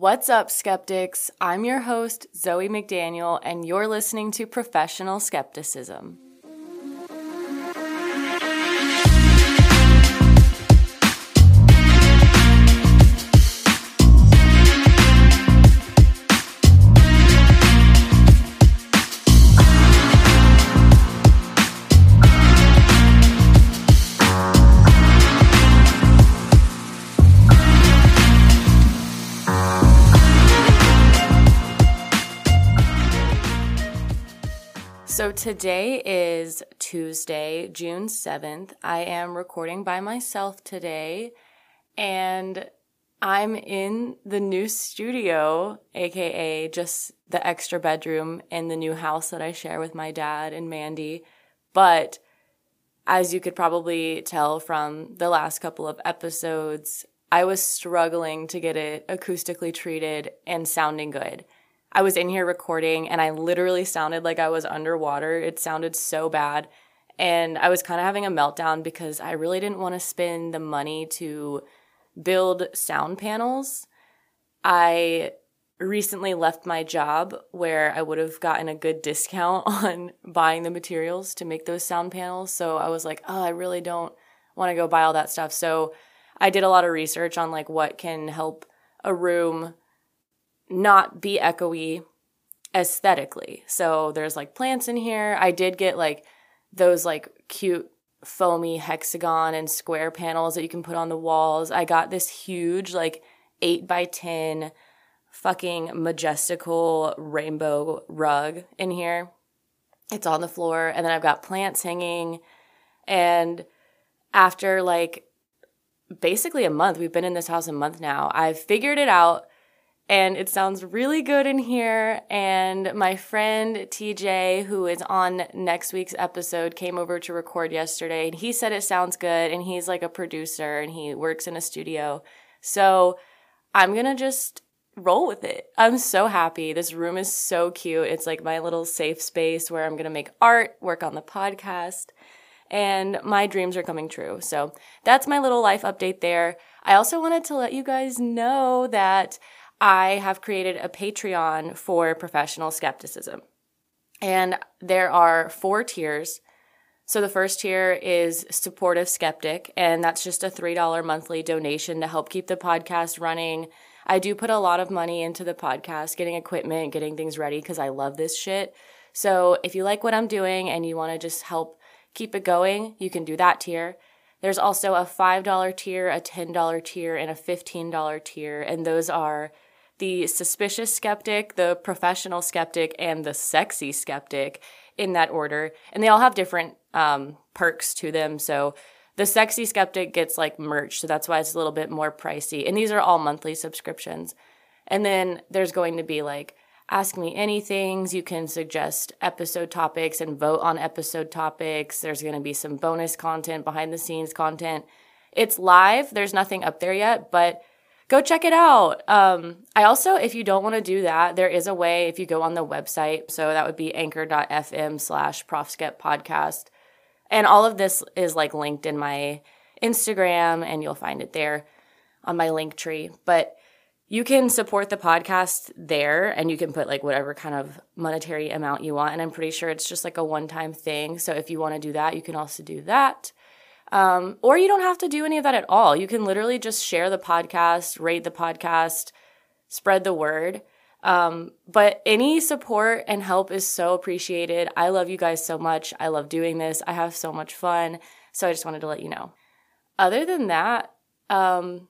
What's up, skeptics? I'm your host, Zoe McDaniel, and you're listening to Professional Skepticism. Today is Tuesday, June 7th. I am recording by myself today and I'm in the new studio, aka just the extra bedroom in the new house that I share with my dad and Mandy. But as you could probably tell from the last couple of episodes, I was struggling to get it acoustically treated and sounding good. I was in here recording and I literally sounded like I was underwater. It sounded so bad. And I was kind of having a meltdown because I really didn't want to spend the money to build sound panels. I recently left my job where I would have gotten a good discount on buying the materials to make those sound panels. So I was like, oh, I really don't want to go buy all that stuff. So I did a lot of research on like what can help a room not be echoey aesthetically. So there's like plants in here. I did get like those like cute foamy hexagon and square panels that you can put on the walls. I got this huge like 8 by 10 fucking majestical rainbow rug in here. It's on the floor and then I've got plants hanging and after like basically a month, we've been in this house a month now. I've figured it out and it sounds really good in here. And my friend TJ, who is on next week's episode, came over to record yesterday and he said it sounds good. And he's like a producer and he works in a studio. So I'm gonna just roll with it. I'm so happy. This room is so cute. It's like my little safe space where I'm gonna make art, work on the podcast, and my dreams are coming true. So that's my little life update there. I also wanted to let you guys know that I have created a Patreon for professional skepticism. And there are four tiers. So the first tier is supportive skeptic, and that's just a $3 monthly donation to help keep the podcast running. I do put a lot of money into the podcast, getting equipment, getting things ready because I love this shit. So if you like what I'm doing and you want to just help keep it going, you can do that tier. There's also a $5 tier, a $10 tier, and a $15 tier, and those are the suspicious skeptic, the professional skeptic, and the sexy skeptic in that order. And they all have different um, perks to them. So the sexy skeptic gets like merch. So that's why it's a little bit more pricey. And these are all monthly subscriptions. And then there's going to be like ask me anythings. You can suggest episode topics and vote on episode topics. There's going to be some bonus content, behind the scenes content. It's live. There's nothing up there yet, but go check it out. Um, I also, if you don't want to do that, there is a way if you go on the website. So that would be anchor.fm slash profskep podcast. And all of this is like linked in my Instagram and you'll find it there on my link tree. But you can support the podcast there and you can put like whatever kind of monetary amount you want. And I'm pretty sure it's just like a one time thing. So if you want to do that, you can also do that. Um, or you don't have to do any of that at all. You can literally just share the podcast, rate the podcast, spread the word. Um, but any support and help is so appreciated. I love you guys so much. I love doing this. I have so much fun. So I just wanted to let you know. Other than that, um,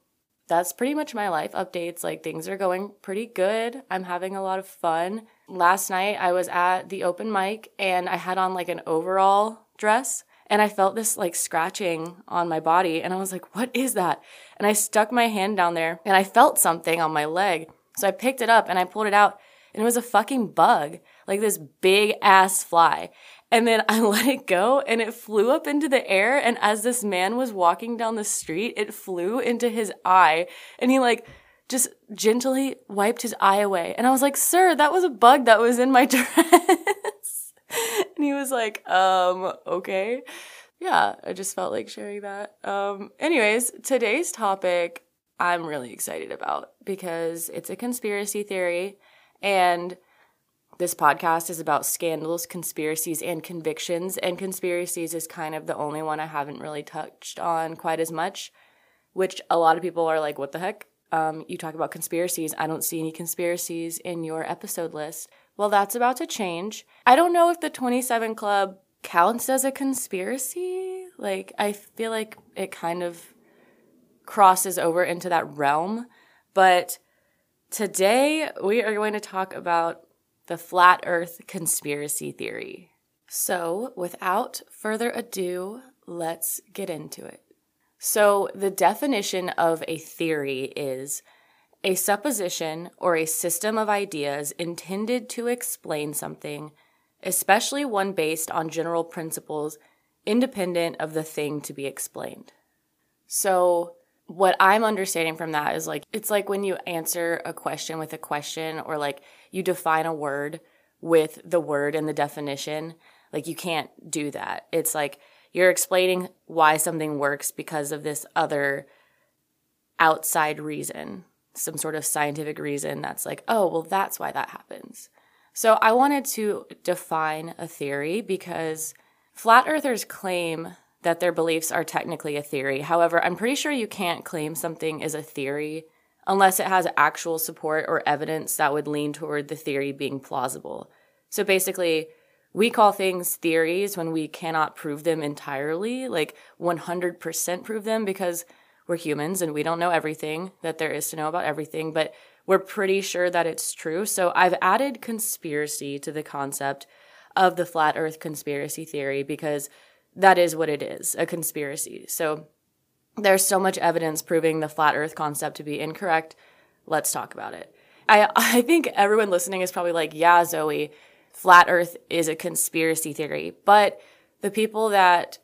that's pretty much my life updates. Like things are going pretty good. I'm having a lot of fun. Last night I was at the open mic and I had on like an overall dress and I felt this like scratching on my body. And I was like, what is that? And I stuck my hand down there and I felt something on my leg. So I picked it up and I pulled it out and it was a fucking bug, like this big ass fly. And then I let it go and it flew up into the air. And as this man was walking down the street, it flew into his eye and he like just gently wiped his eye away. And I was like, sir, that was a bug that was in my dress. and he was like, um, okay. Yeah, I just felt like sharing that. Um, anyways, today's topic, I'm really excited about because it's a conspiracy theory and this podcast is about scandals, conspiracies, and convictions. And conspiracies is kind of the only one I haven't really touched on quite as much, which a lot of people are like, what the heck? Um, you talk about conspiracies. I don't see any conspiracies in your episode list. Well, that's about to change. I don't know if the 27 Club counts as a conspiracy. Like, I feel like it kind of crosses over into that realm. But today we are going to talk about the flat earth conspiracy theory. So, without further ado, let's get into it. So, the definition of a theory is a supposition or a system of ideas intended to explain something, especially one based on general principles independent of the thing to be explained. So, what I'm understanding from that is like, it's like when you answer a question with a question or like you define a word with the word and the definition. Like, you can't do that. It's like you're explaining why something works because of this other outside reason, some sort of scientific reason that's like, oh, well, that's why that happens. So I wanted to define a theory because flat earthers claim that their beliefs are technically a theory. However, I'm pretty sure you can't claim something is a theory unless it has actual support or evidence that would lean toward the theory being plausible. So basically, we call things theories when we cannot prove them entirely, like 100% prove them because we're humans and we don't know everything that there is to know about everything, but we're pretty sure that it's true. So I've added conspiracy to the concept of the flat earth conspiracy theory because that is what it is a conspiracy. So there's so much evidence proving the flat earth concept to be incorrect. Let's talk about it. I, I think everyone listening is probably like, yeah, Zoe, flat earth is a conspiracy theory. But the people that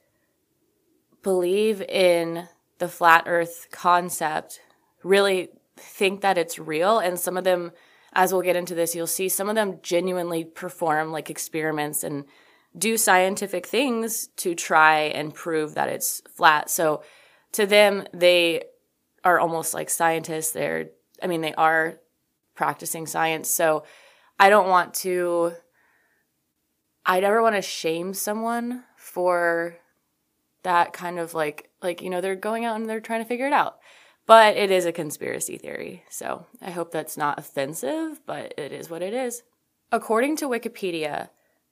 believe in the flat earth concept really think that it's real. And some of them, as we'll get into this, you'll see some of them genuinely perform like experiments and do scientific things to try and prove that it's flat. So to them, they are almost like scientists. They're, I mean, they are practicing science. So I don't want to, I never want to shame someone for that kind of like, like, you know, they're going out and they're trying to figure it out. But it is a conspiracy theory. So I hope that's not offensive, but it is what it is. According to Wikipedia,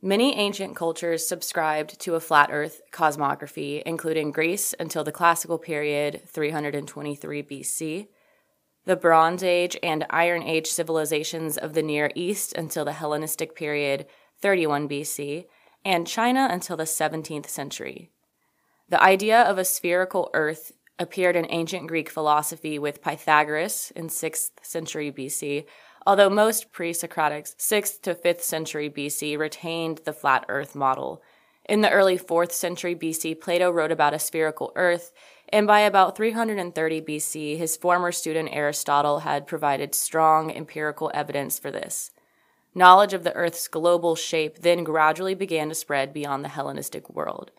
Many ancient cultures subscribed to a flat earth cosmography, including Greece until the classical period 323 BC, the Bronze Age and Iron Age civilizations of the Near East until the Hellenistic period 31 BC, and China until the 17th century. The idea of a spherical earth appeared in ancient Greek philosophy with Pythagoras in 6th century BC, although most pre Socratics, 6th to 5th century BC, retained the flat earth model. In the early 4th century BC, Plato wrote about a spherical earth, and by about 330 BC, his former student Aristotle had provided strong empirical evidence for this. Knowledge of the earth's global shape then gradually began to spread beyond the Hellenistic world.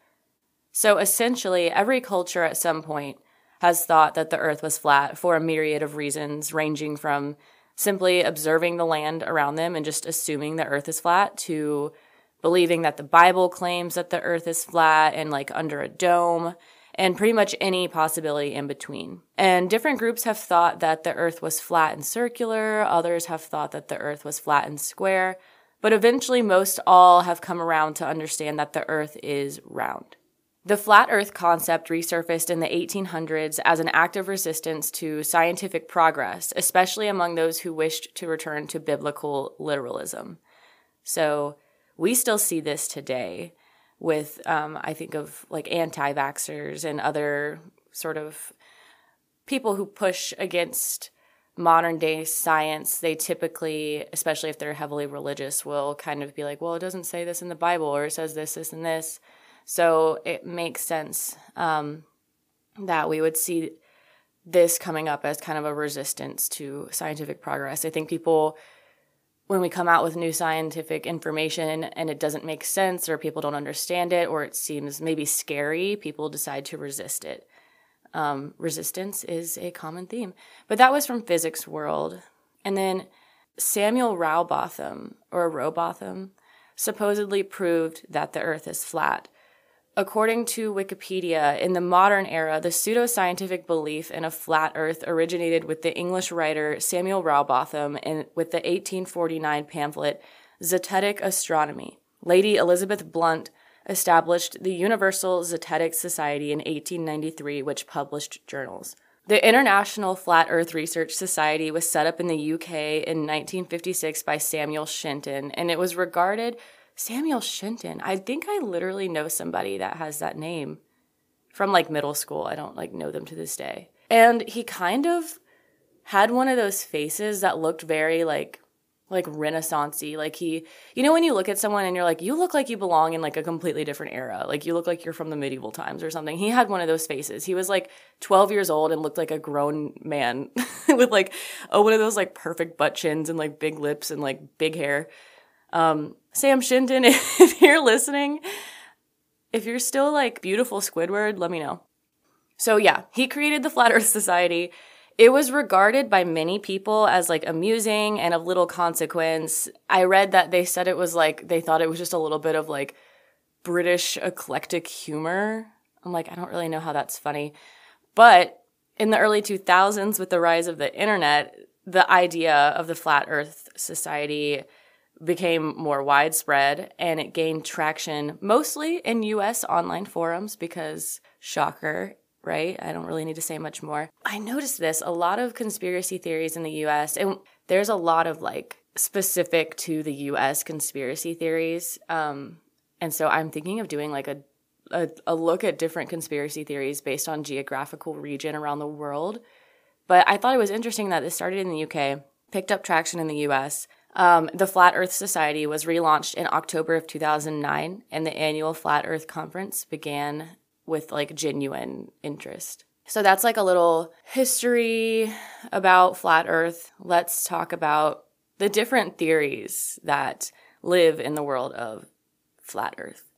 So essentially, every culture at some point has thought that the earth was flat for a myriad of reasons, ranging from simply observing the land around them and just assuming the earth is flat to believing that the Bible claims that the earth is flat and like under a dome and pretty much any possibility in between. And different groups have thought that the earth was flat and circular, others have thought that the earth was flat and square, but eventually most all have come around to understand that the earth is round. The flat earth concept resurfaced in the 1800s as an act of resistance to scientific progress, especially among those who wished to return to biblical literalism. So we still see this today with, um, I think, of like anti vaxxers and other sort of people who push against modern day science, they typically, especially if they're heavily religious, will kind of be like, well, it doesn't say this in the Bible or it says this, this, and this. So it makes sense um, that we would see this coming up as kind of a resistance to scientific progress. I think people, when we come out with new scientific information and it doesn't make sense or people don't understand it or it seems maybe scary, people decide to resist it. um, resistance is a common theme. But that was from Physics World. And then Samuel Rowbotham, or Rowbotham, supposedly proved that the Earth is flat. According to Wikipedia, in the modern era, the pseudoscientific belief in a flat Earth originated with the English writer Samuel Rowbotham and with the 1849 pamphlet Zetetic Astronomy. Lady Elizabeth Blunt established the Universal Zetetic Society in 1893, which published journals. The International Flat Earth Research Society was set up in the UK in 1956 by Samuel Shenton, and it was regarded Samuel Shenton. I think I literally know somebody that has that name from like middle school. I don't like know them to this day. And he kind of had one of those faces that looked very like like renaissancey like he you know when you look at someone and you're like you look like you belong in like a completely different era like you look like you're from the medieval times or something he had one of those faces he was like 12 years old and looked like a grown man with like oh one of those like perfect butt chins and like big lips and like big hair um sam shenton if you're listening if you're still like beautiful squidward let me know so yeah he created the flat earth society it was regarded by many people as like amusing and of little consequence. I read that they said it was like they thought it was just a little bit of like British eclectic humor. I'm like, I don't really know how that's funny. But in the early 2000s, with the rise of the internet, the idea of the Flat Earth Society became more widespread and it gained traction mostly in US online forums because, shocker, right? I don't really need to say much more. I noticed this a lot of conspiracy theories in the US, and there's a lot of like specific to the US conspiracy theories. Um, and so I'm thinking of doing like a, a, a look at different conspiracy theories based on geographical region around the world. But I thought it was interesting that this started in the UK, picked up traction in the US. Um, the Flat Earth Society was relaunched in October of 2009, and the annual Flat Earth Conference began with like genuine interest. So that's like a little history about flat earth. Let's talk about the different theories that live in the world of flat earth.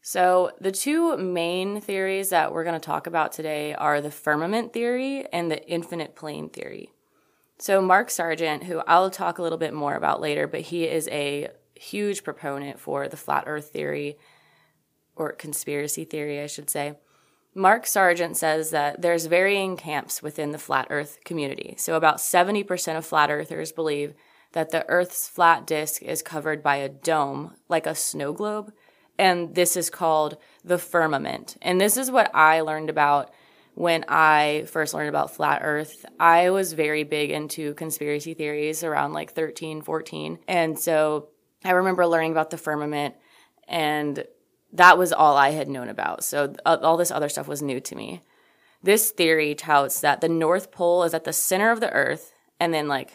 So, the two main theories that we're going to talk about today are the firmament theory and the infinite plane theory. So, Mark Sargent, who I'll talk a little bit more about later, but he is a huge proponent for the flat earth theory or conspiracy theory, I should say. Mark Sargent says that there's varying camps within the flat earth community. So about 70% of flat earthers believe that the earth's flat disk is covered by a dome, like a snow globe, and this is called the firmament. And this is what I learned about when I first learned about flat earth. I was very big into conspiracy theories around like 13, 14. And so I remember learning about the firmament and that was all I had known about. So uh, all this other stuff was new to me. This theory touts that the North Pole is at the center of the Earth, and then like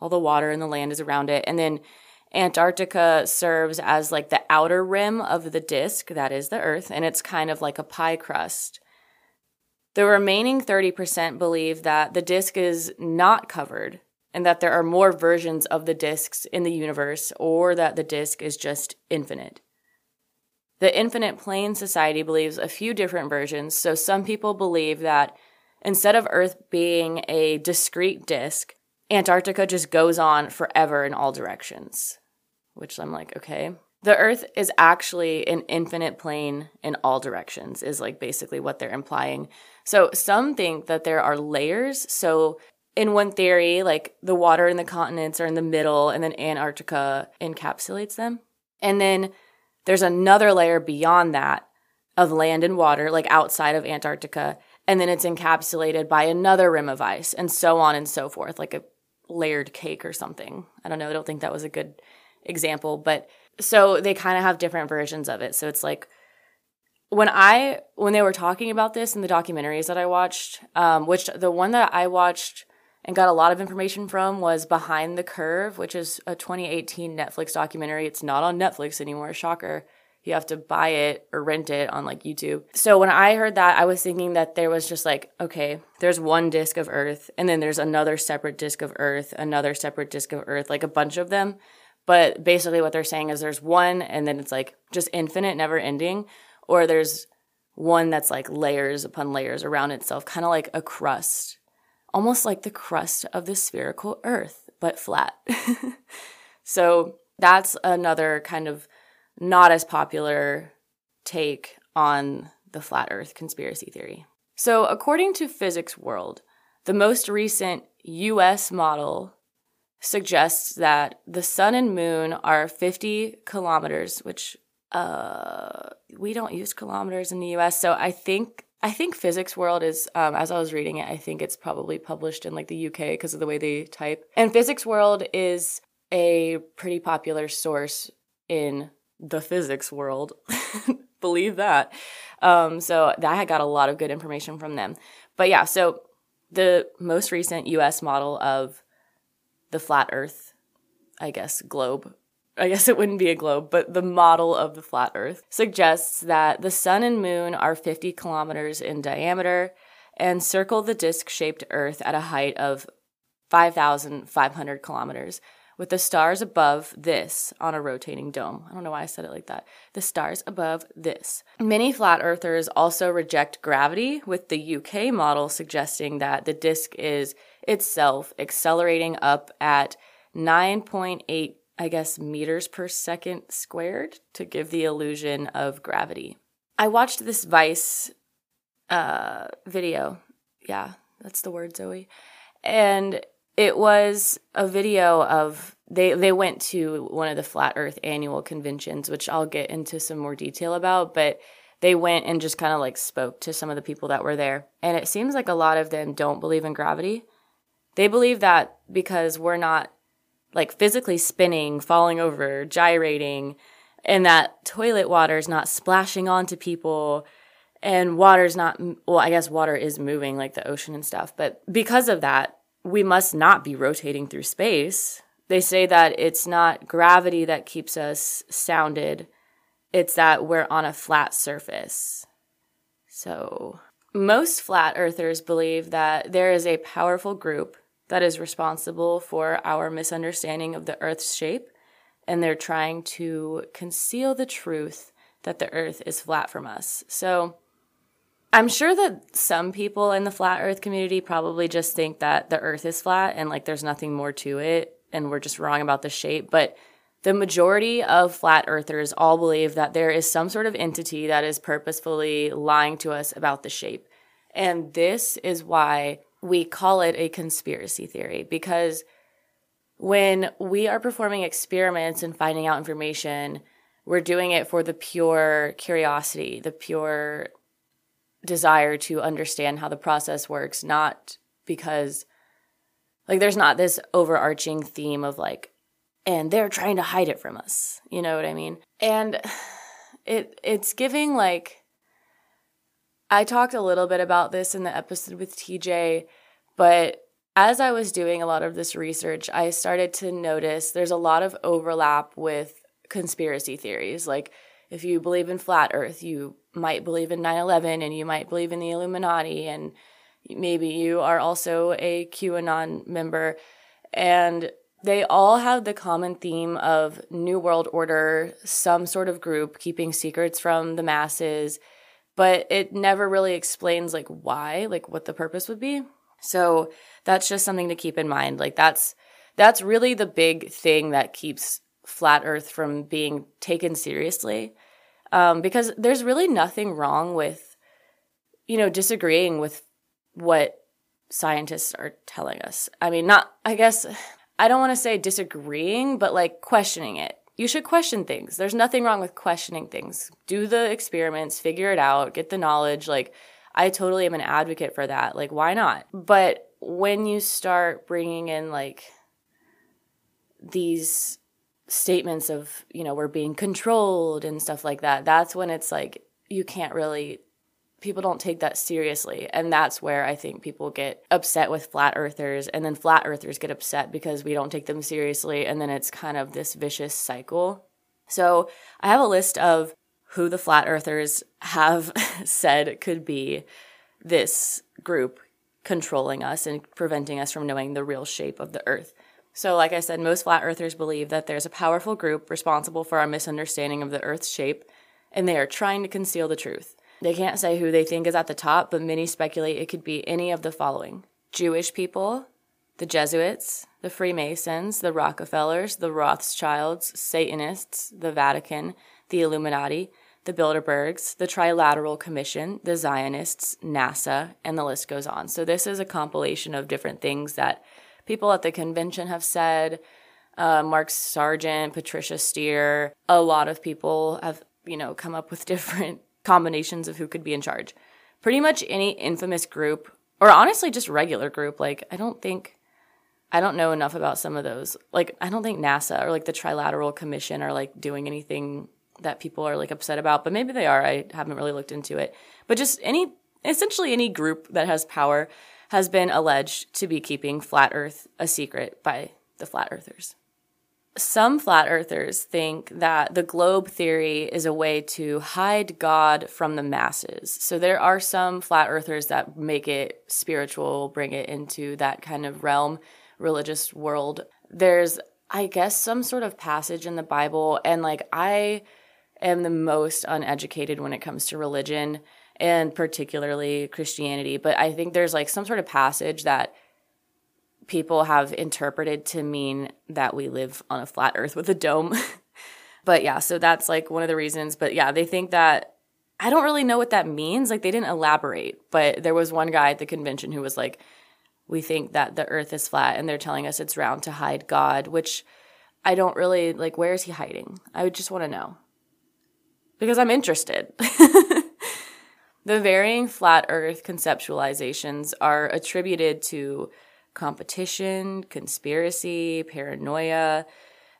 all the water and the land is around it, and then Antarctica serves as like the outer rim of the disk that is the Earth, and it's kind of like a pie crust. The remaining 30% believe that the disk is not covered and that there are more versions of the disks in the universe or that the disk is just infinite. The Infinite Plane Society believes a few different versions. So some people believe that instead of Earth being a discrete disk, Antarctica just goes on forever in all directions, which I'm like, okay. The Earth is actually an infinite plane in all directions, is like basically what they're implying. So some think that there are layers. So in one theory, like the water in the continents are in the middle, and then Antarctica encapsulates them. And then there's another layer beyond that of land and water, like outside of Antarctica, and then it's encapsulated by another rim of ice, and so on and so forth, like a layered cake or something. I don't know. I don't think that was a good example, but so they kind of have different versions of it. So it's like when I when they were talking about this in the documentaries that I watched, um, which the one that I watched and got a lot of information from was Behind the Curve, which is a 2018 Netflix documentary. It's not on Netflix anymore, shocker. You have to buy it or rent it on like YouTube. So when I heard that, I was thinking that there was just like, okay, there's one disk of Earth, and then there's another separate disk of Earth, another separate disk of Earth, like a bunch of them. But basically, what they're saying is there's one, and then it's like just infinite, never ending, or there's one that's like layers upon layers around itself, kind of like a crust, almost like the crust of the spherical earth, but flat. so that's another kind of not as popular take on the flat earth conspiracy theory. So, according to Physics World, the most recent US model suggests that the sun and moon are 50 kilometers, which uh, we don't use kilometers in the US. So I think I think Physics World is, um, as I was reading it, I think it's probably published in like the UK because of the way they type. And Physics World is a pretty popular source in the physics world. Believe that. Um, so that I got a lot of good information from them. But yeah, so the most recent US model of the flat earth, I guess, globe I guess it wouldn't be a globe, but the model of the flat Earth suggests that the sun and moon are 50 kilometers in diameter and circle the disc shaped Earth at a height of 5,500 kilometers, with the stars above this on a rotating dome. I don't know why I said it like that. The stars above this. Many flat earthers also reject gravity, with the UK model suggesting that the disk is itself accelerating up at 9.8 I guess, meters per second squared to give the illusion of gravity. I watched this Vice uh, video. Yeah, that's the word, Zoe. And it was a video of they they went to one of the flat earth annual conventions which I'll get into some more detail about but they went and just kind of like spoke to some of the people that were there and it seems like a lot of them don't believe in gravity they believe that because we're not like physically spinning, falling over, gyrating, and that toilet water is not splashing onto people and water's not well i guess water is moving like the ocean and stuff but because of that we must not be rotating through space. They say that it's not gravity that keeps us sounded it's that we're on a flat surface. So most flat earthers believe that there is a powerful group that is responsible for our misunderstanding of the Earth's shape, and they're trying to conceal the truth that the Earth is flat from us. So I'm sure that some people in the flat Earth community probably just think that the Earth is flat and like there's nothing more to it, and we're just wrong about the shape. But the majority of flat earthers all believe that there is some sort of entity that is purposefully lying to us about the shape. And this is why we call it a conspiracy theory because when we are performing experiments and finding out information, we're doing it for the pure curiosity, the pure desire to understand how the process works, not because like there's not this overarching theme of like and they're trying to hide it from us. You know what I mean? And it it's giving like I talked a little bit about this in the episode with TJ, but as I was doing a lot of this research, I started to notice there's a lot of overlap with conspiracy theories. Like, if you believe in flat earth, you might believe in 9 11 and you might believe in the Illuminati, and maybe you are also a QAnon member. And they all have the common theme of New World Order, some sort of group keeping secrets from the masses but it never really explains like why, like what the purpose would be. So that's just something to keep in mind. Like that's that's really the big thing that keeps flat earth from being taken seriously. Um, because there's really nothing wrong with, you know, disagreeing with what scientists are telling us. I mean, not, I guess, I don't want to say disagreeing, but like questioning it you should question things. There's nothing wrong with questioning things. Do the experiments, figure it out, get the knowledge. Like, I totally am an advocate for that. Like, why not? But when you start bringing in like these statements of, you know, we're being controlled and stuff like that, that's when it's like you can't really people don't take that seriously. And that's where I think people get upset with flat earthers. And then flat earthers get upset because we don't take them seriously. And then it's kind of this vicious cycle. So I have a list of who the flat earthers have said could be this group controlling us and preventing us from knowing the real shape of the earth. So, like I said, most flat earthers believe that there's a powerful group responsible for our misunderstanding of the earth's shape, and they are trying to conceal the truth. They can't say who they think is at the top, but many speculate it could be any of the following Jewish people, the Jesuits, the Freemasons, the Rockefellers, the Rothschilds, Satanists, the Vatican, the Illuminati, the Bilderbergs, the Trilateral Commission, the Zionists, NASA, and the list goes on. So, this is a compilation of different things that people at the convention have said. Uh, Mark Sargent, Patricia Steere, a lot of people have, you know, come up with different combinations of who could be in charge. Pretty much any infamous group, or honestly, just regular group. Like, I don't think, I don't know enough about some of those. Like, I don't think NASA or like the Trilateral Commission are like doing anything that people are like upset about, but maybe they are. I haven't really looked into it. But just any, essentially any group that has power has been alleged to be keeping flat earth a secret by the flat earthers. Some flat earthers think that the globe theory is a way to hide God from the masses. So there are some flat earthers that make it spiritual, bring it into that kind of realm, religious world. There's, I guess, some sort of passage in the Bible, and like I am the most uneducated when it comes to religion and particularly Christianity. But I think there's like some sort of passage that people have interpreted to mean that we live on a flat earth with a dome. but yeah, so that's like one of the reasons. But yeah, they think that I don't really know what that means. Like they didn't elaborate, but there was one guy at the convention who was like, we think that the earth is flat and they're telling us it's round to hide God, which I don't really like. Where is he hiding? I would just want to know because I'm interested. the varying flat earth conceptualizations are attributed to competition, conspiracy, paranoia.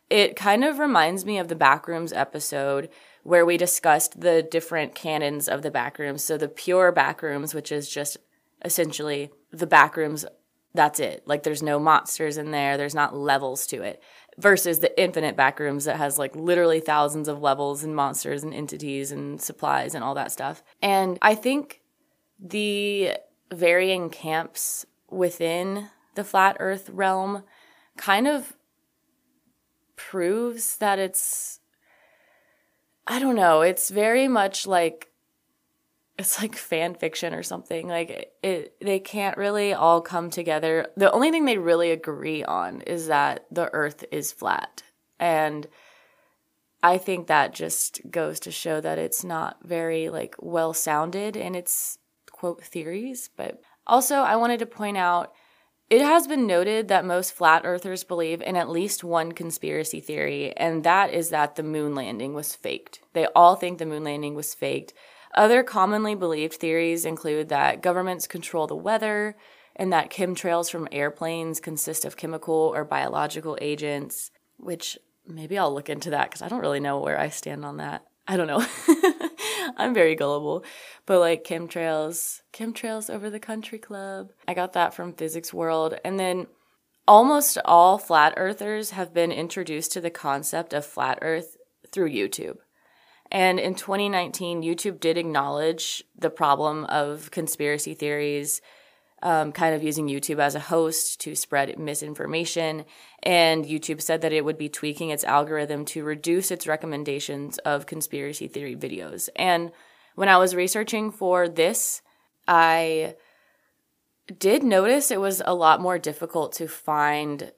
It kind of reminds me of the Backrooms episode where we discussed the different canons of the backrooms. So the pure backrooms, which is just essentially the backrooms, that's it. Like there's no monsters in there, there's not levels to it versus the infinite backrooms that has like literally thousands of levels and monsters and entities and supplies and all that stuff. And I think the varying camps within the flat earth realm kind of proves that it's I don't know, it's very much like it's like fan fiction or something. Like it, they can't really all come together. The only thing they really agree on is that the earth is flat. And I think that just goes to show that it's not very like well sounded in its quote theories, but also I wanted to point out it has been noted that most flat earthers believe in at least one conspiracy theory, and that is that the moon landing was faked. They all think the moon landing was faked other commonly believed theories include that governments control the weather and that chemtrails from airplanes consist of chemical or biological agents, which maybe I'll look into that because I don't really know where I stand on that. I don't know. I'm very gullible. But like chemtrails, chemtrails over the country club. I got that from Physics World. And then almost all flat earthers have been introduced to the concept of flat earth through YouTube. And in 2019, YouTube did acknowledge the problem of conspiracy theories, um, kind of using YouTube as a host to spread misinformation. And YouTube said that it would be tweaking its algorithm to reduce its recommendations of conspiracy theory videos. And when I was researching for this, I did notice it was a lot more difficult to find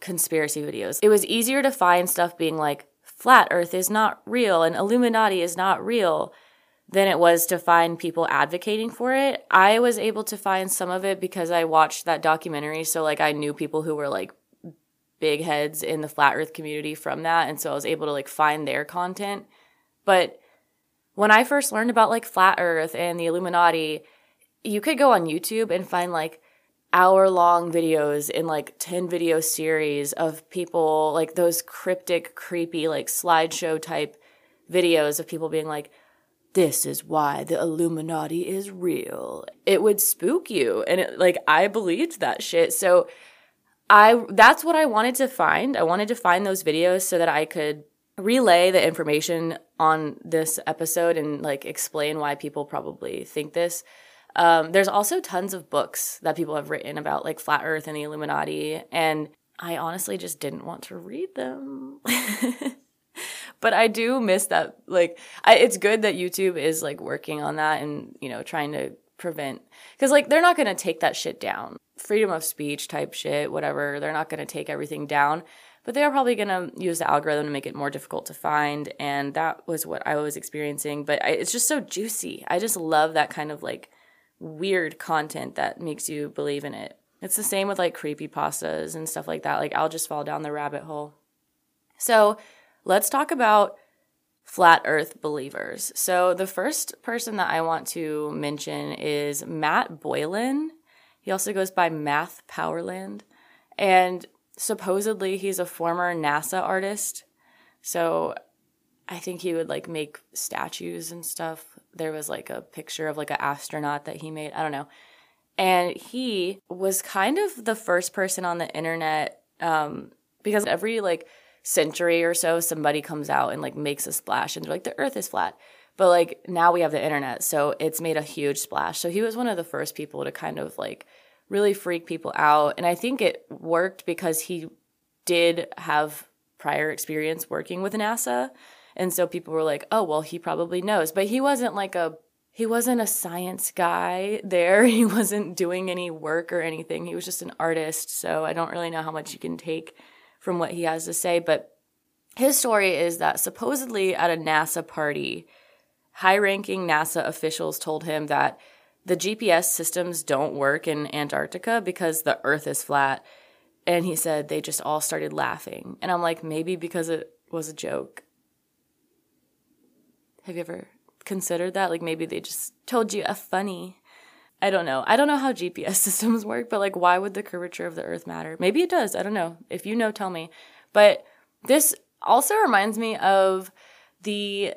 conspiracy videos. It was easier to find stuff being like, flat earth is not real and Illuminati is not real than it was to find people advocating for it. I was able to find some of it because I watched that documentary. So, like, I knew people who were like big heads in the flat earth community from that. And so I was able to like find their content. But when I first learned about like flat earth and the Illuminati, you could go on YouTube and find like hour long videos in like 10 video series of people like those cryptic creepy like slideshow type videos of people being like this is why the illuminati is real. It would spook you. And it, like i believed that shit. So i that's what i wanted to find. I wanted to find those videos so that i could relay the information on this episode and like explain why people probably think this. Um, there's also tons of books that people have written about like flat earth and the illuminati. And i honestly just didn't want to read them but I do miss that. Like, I, it's good that YouTube is like working on that and, you know, trying to prevent, because like they're not going to take that shit down. Freedom of speech type shit, whatever. They're not going to take everything down but they are probably going to use the algorithm to make it more difficult to find and that was what i was experiencing but I, it's just so juicy i just love that kind of like weird content that makes you believe in it it's the same with like creepy pastas and stuff like that like i'll just fall down the rabbit hole so let's talk about flat earth believers so the first person that i want to mention is matt boylan he also goes by math powerland and supposedly he's a former NASA artist. So I think he would like make statues and stuff. There was like a picture of like an astronaut that he made. I don't know. And he was kind of the first person on the internet um, because every like century or so, somebody comes out and like makes a splash and they're like, the earth is flat. But like now we have the internet, so it's made a huge splash. So he was one of the first people to kind of like really freak people out. And I think it worked because he did have prior experience working with NASA. And so people were like, oh, well, he probably knows. But he wasn't like a he wasn't a science guy there. He wasn't doing any work or anything. He was just an artist. So I don't really know how much you can take from what he has to say. But his story is that supposedly at a NASA party, high ranking NASA officials told him that the GPS systems don't work in Antarctica because the earth is flat. And he said they just all started laughing. And I'm like, maybe because it was a joke. Have you ever considered that? Like maybe they just told you a funny. I don't know. I don't know how GPS systems work, but like, why would the curvature of the earth matter? Maybe it does. I don't know. If you know, tell me. But this also reminds me of the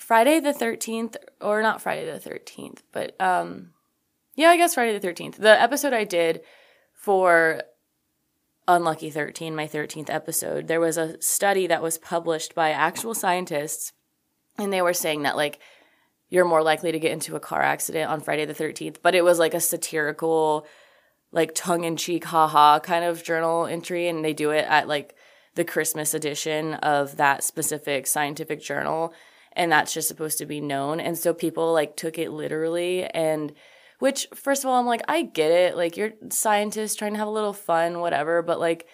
Friday the 13th, or not Friday the 13th, but um, yeah, I guess Friday the 13th. The episode I did for Unlucky 13, my 13th episode, there was a study that was published by actual scientists, and they were saying that, like, you're more likely to get into a car accident on Friday the 13th, but it was like a satirical, like tongue in cheek, haha kind of journal entry, and they do it at like the Christmas edition of that specific scientific journal and that's just supposed to be known. And so people like took it literally and which first of all I'm like I get it. Like you're scientists trying to have a little fun whatever, but like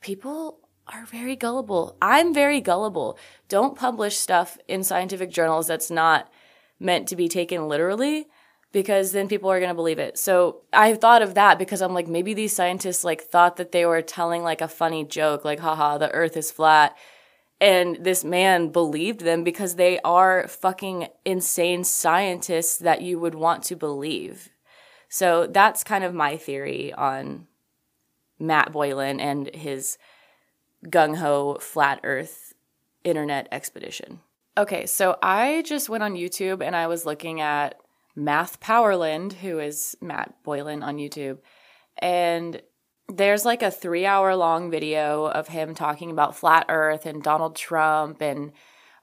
people are very gullible. I'm very gullible. Don't publish stuff in scientific journals that's not meant to be taken literally because then people are going to believe it. So I thought of that because I'm like maybe these scientists like thought that they were telling like a funny joke like haha the earth is flat and this man believed them because they are fucking insane scientists that you would want to believe. So that's kind of my theory on Matt Boylan and his gung ho flat earth internet expedition. Okay, so I just went on YouTube and I was looking at Math Powerland, who is Matt Boylan on YouTube. And there's like a three hour long video of him talking about flat earth and Donald Trump and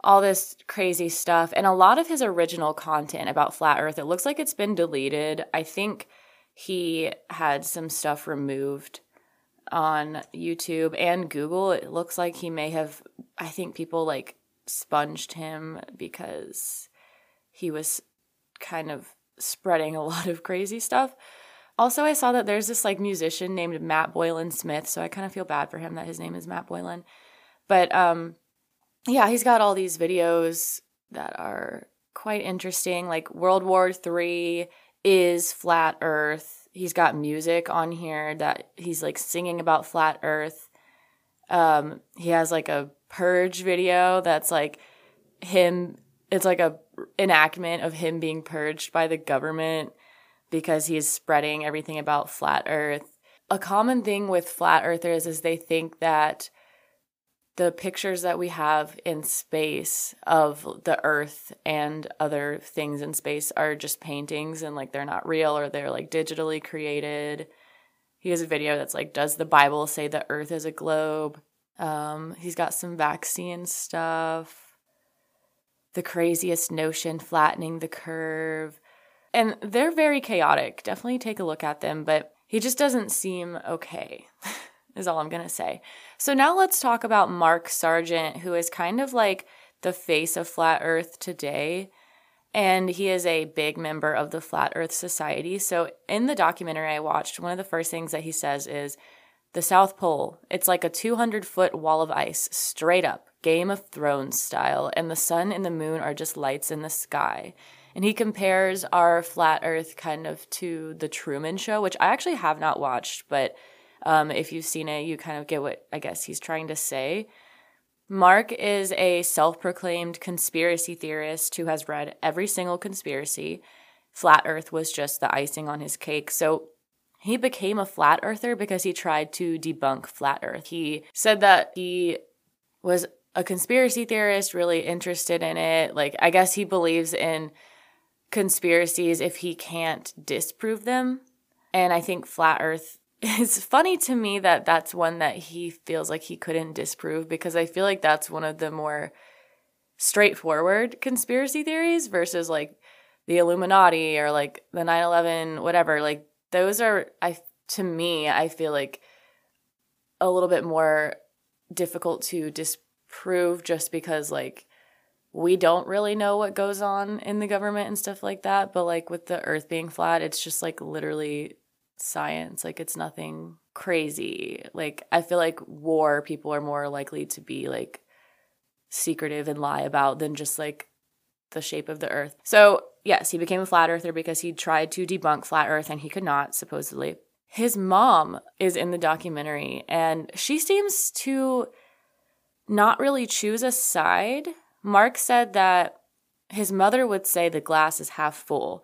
all this crazy stuff. And a lot of his original content about flat earth it looks like it's been deleted. I think he had some stuff removed on youtube and google. It looks like he may have i think people like sponged him because he was kind of spreading a lot of crazy stuff also, I saw that there's this like musician named Matt Boylan Smith, so I kind of feel bad for him that his name is Matt Boylan. But um yeah, he's got all these videos that are quite interesting, like World War 3 is flat earth. He's got music on here that he's like singing about flat earth. Um he has like a purge video that's like him it's like a enactment of him being purged by the government because he's spreading everything about flat earth. A common thing with flat earthers is they think that the pictures that we have in space of the earth and other things in space are just paintings and like they're not real or they're like digitally created. He has a video that's like, Does the Bible say the earth is a globe? Um, he's got some vaccine stuff. The craziest notion, flattening the curve. And they're very chaotic. Definitely take a look at them, but he just doesn't seem okay. is all I'm going to say. So now let's talk about Mark Sargent, who is kind of like the face of Flat Earth today. And he is a big member of the Flat Earth Society. So in the documentary I watched, one of the first things that he says is the South Pole, it's like a 200 foot wall of ice, straight up, Game of Thrones style, and the sun and the moon are just lights in the sky. And he compares our flat earth kind of to the Truman Show, which I actually have not watched, but um, if you've seen it, you kind of get what I guess he's trying to say. Mark is a self proclaimed conspiracy theorist who has read every single conspiracy. Flat Earth was just the icing on his cake. So he became a flat earther because he tried to debunk flat Earth. He said that he was a conspiracy theorist, really interested in it. Like, I guess he believes in conspiracies if he can't disprove them. And I think flat Earth is funny to me that that's one that he feels like he couldn't disprove because I feel like that's one of the more straightforward conspiracy theories versus like the Illuminati or like the 9/11 whatever like those are I to me I feel like a little bit more difficult to disprove just because like we don't really know what goes on in the government and stuff like that but like with the earth being flat it's just like literally science. Like it's nothing crazy. Like I feel like war people are more likely to be like secretive and lie about than just like the shape of the earth. So, yes, he became a flat earther because he tried to debunk flat earth and he could not supposedly. His mom is in the documentary and she seems to not really choose a side. Mark said that his mother would say the glass is half full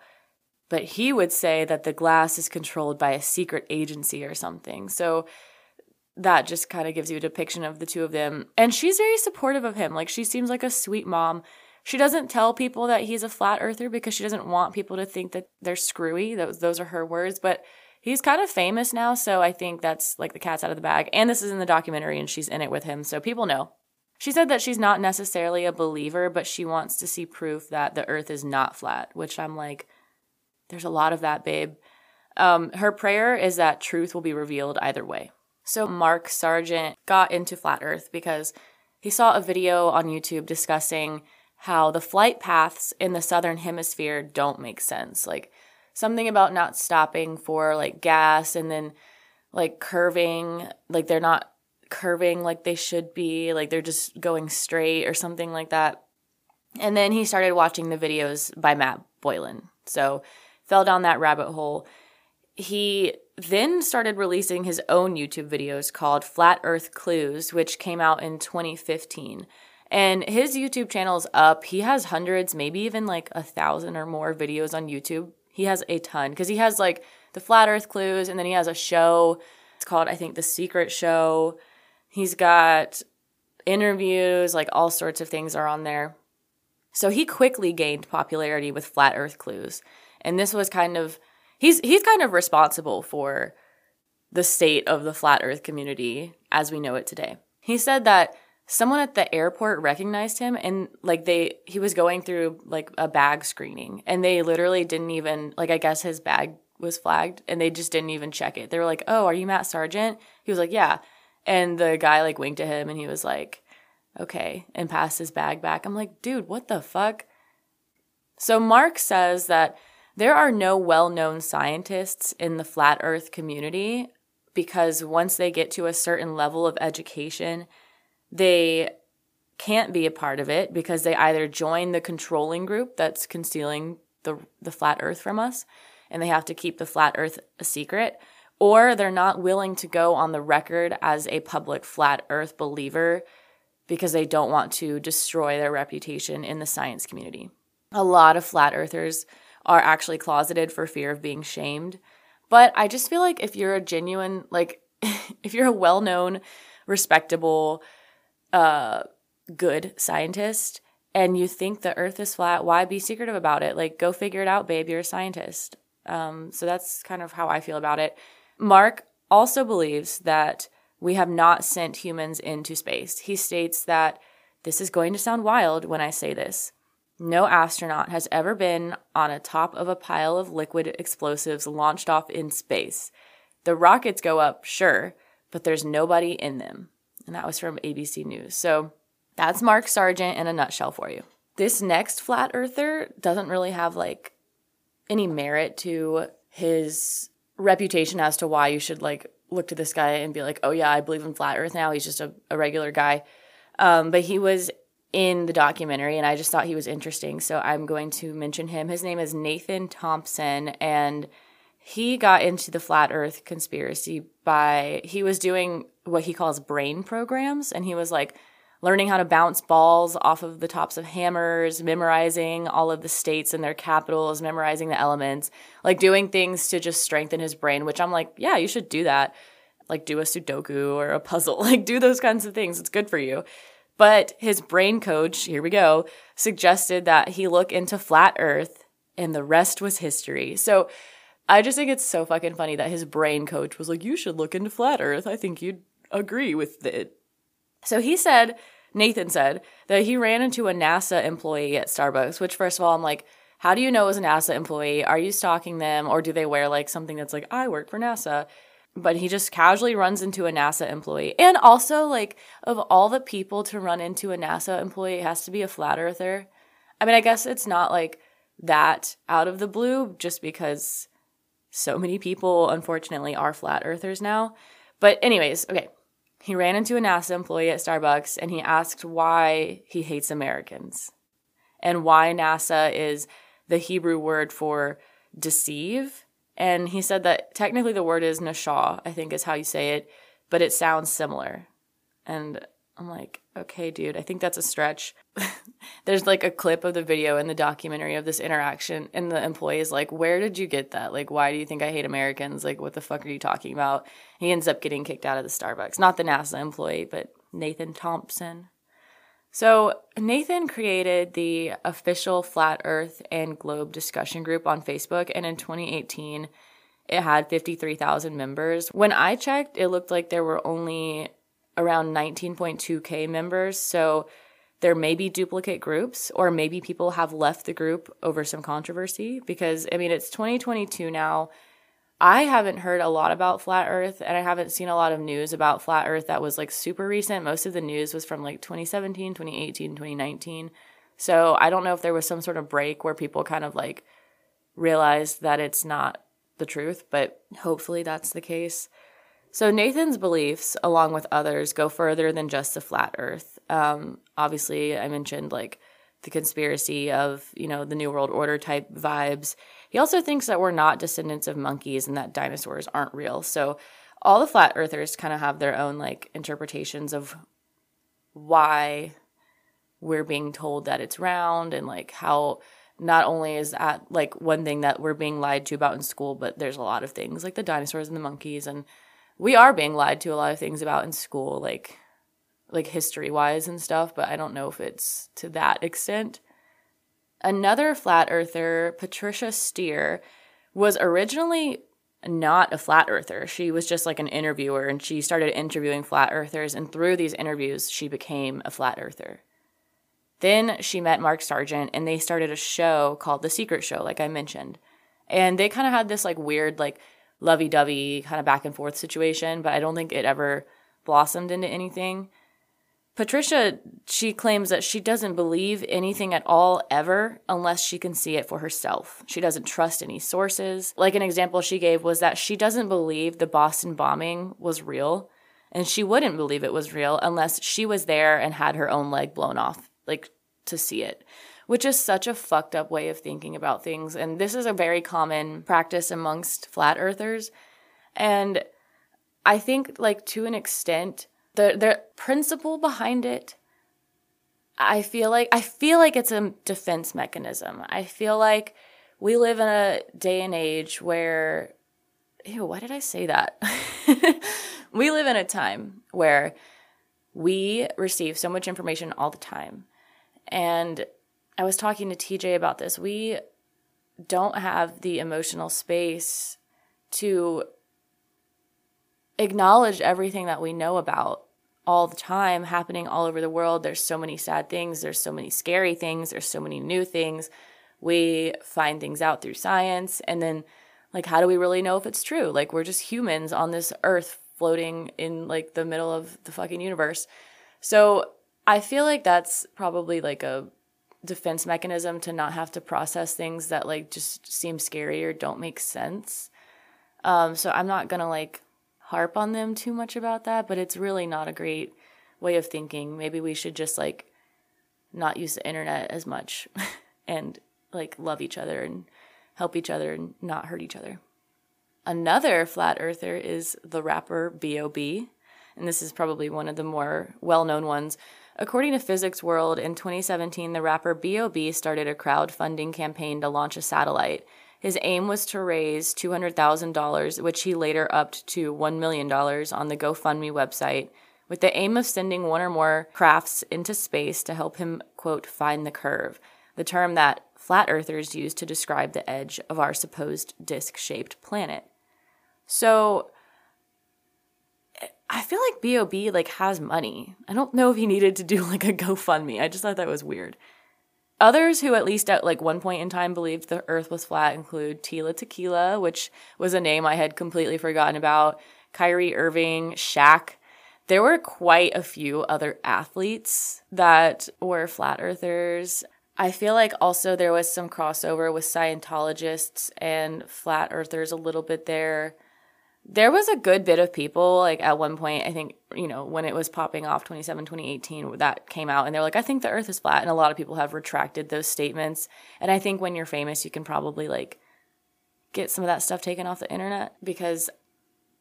but he would say that the glass is controlled by a secret agency or something. So that just kind of gives you a depiction of the two of them. And she's very supportive of him. Like she seems like a sweet mom. She doesn't tell people that he's a flat earther because she doesn't want people to think that they're screwy. Those those are her words, but he's kind of famous now, so I think that's like the cat's out of the bag. And this is in the documentary and she's in it with him, so people know. She said that she's not necessarily a believer, but she wants to see proof that the earth is not flat, which I'm like, there's a lot of that, babe. Um, her prayer is that truth will be revealed either way. So Mark Sargent got into flat earth because he saw a video on YouTube discussing how the flight paths in the southern hemisphere don't make sense. Like something about not stopping for like gas and then like curving, like they're not curving like they should be, like they're just going straight or something like that. And then he started watching the videos by Matt Boylan. So fell down that rabbit hole. He then started releasing his own YouTube videos called Flat Earth Clues, which came out in 2015. And his YouTube channel is up. He has hundreds, maybe even like a thousand or more videos on YouTube. He has a ton because he has like the Flat Earth Clues, and then he has a show. It's called, I think, The Secret Show. He's got interviews, like all sorts of things are on there. So he quickly gained popularity with Flat Earth Clues. And this was kind of he's he's kind of responsible for the state of the flat earth community as we know it today. He said that someone at the airport recognized him and like they he was going through like a bag screening and they literally didn't even like I guess his bag was flagged and they just didn't even check it. They were like, "Oh, are you Matt Sargent?" He was like, "Yeah." And the guy like winked at him and he was like, "Okay," and passed his bag back. I'm like, "Dude, what the fuck?" So Mark says that there are no well known scientists in the flat earth community because once they get to a certain level of education, they can't be a part of it because they either join the controlling group that's concealing the, the flat earth from us and they have to keep the flat earth a secret, or they're not willing to go on the record as a public flat earth believer because they don't want to destroy their reputation in the science community. A lot of flat earthers are actually closeted for fear of being shamed. But I just feel like if you're a genuine, like, if you're a well known, respectable, uh, good scientist and you think the earth is flat, why be secretive about it? Like, go figure it out, babe. You're a scientist. Um, so that's kind of how I feel about it. Mark also believes that we have not sent humans into space. He states that this is going to sound wild when I say this. No astronaut has ever been on a top of a pile of liquid explosives launched off in space. The rockets go up, sure, but there's nobody in them. And that was from ABC News. So that's Mark Sargent in a nutshell for you. This next flat earther doesn't really have like any merit to his reputation as to why you should like look to this guy and be like, oh yeah, I believe in flat earth now. He's just a, a regular guy. Um, but he was in the documentary and I just thought he was interesting. So I'm going to mention him. His name is Nathan Thompson and he got into the flat earth conspiracy by he was doing what he calls brain programs and he was like learning how to bounce balls off of the tops of hammers, memorizing all of the states and their capitals, memorizing the elements, like doing things to just strengthen his brain, which I'm like, yeah, you should do that. Like do a Sudoku or a puzzle, like do those kinds of things. It's good for you. But his brain coach, here we go, suggested that he look into flat earth and the rest was history. So I just think it's so fucking funny that his brain coach was like, you should look into flat earth. I think you'd agree with it. So he said, Nathan said, that he ran into a NASA employee at Starbucks, which, first of all, I'm like, how do you know as a NASA employee? Are you stalking them or do they wear like something that's like, I work for NASA? But he just casually runs into a NASA employee. And also, like, of all the people to run into a NASA employee, it has to be a flat earther. I mean, I guess it's not like that out of the blue just because so many people, unfortunately, are flat earthers now. But, anyways, okay, he ran into a NASA employee at Starbucks and he asked why he hates Americans and why NASA is the Hebrew word for deceive. And he said that technically the word is nashaw, I think is how you say it, but it sounds similar. And I'm like, okay, dude, I think that's a stretch. There's like a clip of the video in the documentary of this interaction, and the employee is like, Where did you get that? Like, why do you think I hate Americans? Like, what the fuck are you talking about? He ends up getting kicked out of the Starbucks. Not the NASA employee, but Nathan Thompson. So, Nathan created the official Flat Earth and Globe discussion group on Facebook, and in 2018, it had 53,000 members. When I checked, it looked like there were only around 19.2K members. So there may be duplicate groups, or maybe people have left the group over some controversy because, I mean, it's 2022 now. I haven't heard a lot about flat earth and I haven't seen a lot of news about flat earth that was like super recent. Most of the news was from like 2017, 2018, 2019. So I don't know if there was some sort of break where people kind of like realized that it's not the truth, but hopefully that's the case. So Nathan's beliefs, along with others, go further than just the flat Earth. Um, obviously, I mentioned like the conspiracy of you know the New World Order type vibes. He also thinks that we're not descendants of monkeys and that dinosaurs aren't real. So all the flat earthers kind of have their own like interpretations of why we're being told that it's round and like how not only is that like one thing that we're being lied to about in school, but there's a lot of things like the dinosaurs and the monkeys and we are being lied to a lot of things about in school, like like history wise and stuff, but I don't know if it's to that extent. Another flat earther, Patricia Steere, was originally not a flat earther. She was just like an interviewer and she started interviewing flat earthers and through these interviews she became a flat earther. Then she met Mark Sargent and they started a show called The Secret Show like I mentioned. And they kind of had this like weird like lovey dovey kind of back and forth situation, but I don't think it ever blossomed into anything. Patricia, she claims that she doesn't believe anything at all ever unless she can see it for herself. She doesn't trust any sources. Like an example she gave was that she doesn't believe the Boston bombing was real, and she wouldn't believe it was real unless she was there and had her own leg blown off, like to see it which is such a fucked up way of thinking about things. And this is a very common practice amongst flat earthers. And I think, like, to an extent, the, the principle behind it, I feel like I feel like it's a defense mechanism. I feel like we live in a day and age where ew, why did I say that? we live in a time where we receive so much information all the time. And I was talking to TJ about this. We don't have the emotional space to acknowledge everything that we know about all the time happening all over the world. There's so many sad things, there's so many scary things, there's so many new things. We find things out through science and then like how do we really know if it's true? Like we're just humans on this earth floating in like the middle of the fucking universe. So I feel like that's probably like a defense mechanism to not have to process things that like just seem scary or don't make sense. Um, so I'm not gonna like harp on them too much about that, but it's really not a great way of thinking. Maybe we should just like not use the internet as much and like love each other and help each other and not hurt each other. Another flat earther is the rapper B.O.B., and this is probably one of the more well known ones. According to Physics World, in 2017, the rapper B.O.B. started a crowdfunding campaign to launch a satellite. His aim was to raise $200,000, which he later upped to $1 million on the GoFundMe website, with the aim of sending one or more crafts into space to help him, quote, find the curve, the term that flat earthers use to describe the edge of our supposed disc shaped planet. So I feel like B.O.B. like has money. I don't know if he needed to do like a GoFundMe. I just thought that was weird. Others who at least at like one point in time believed the earth was flat include Tila Tequila, which was a name I had completely forgotten about, Kyrie Irving, Shaq. There were quite a few other athletes that were flat earthers. I feel like also there was some crossover with Scientologists and flat earthers a little bit there there was a good bit of people like at one point i think you know when it was popping off 27 2018 that came out and they're like i think the earth is flat and a lot of people have retracted those statements and i think when you're famous you can probably like get some of that stuff taken off the internet because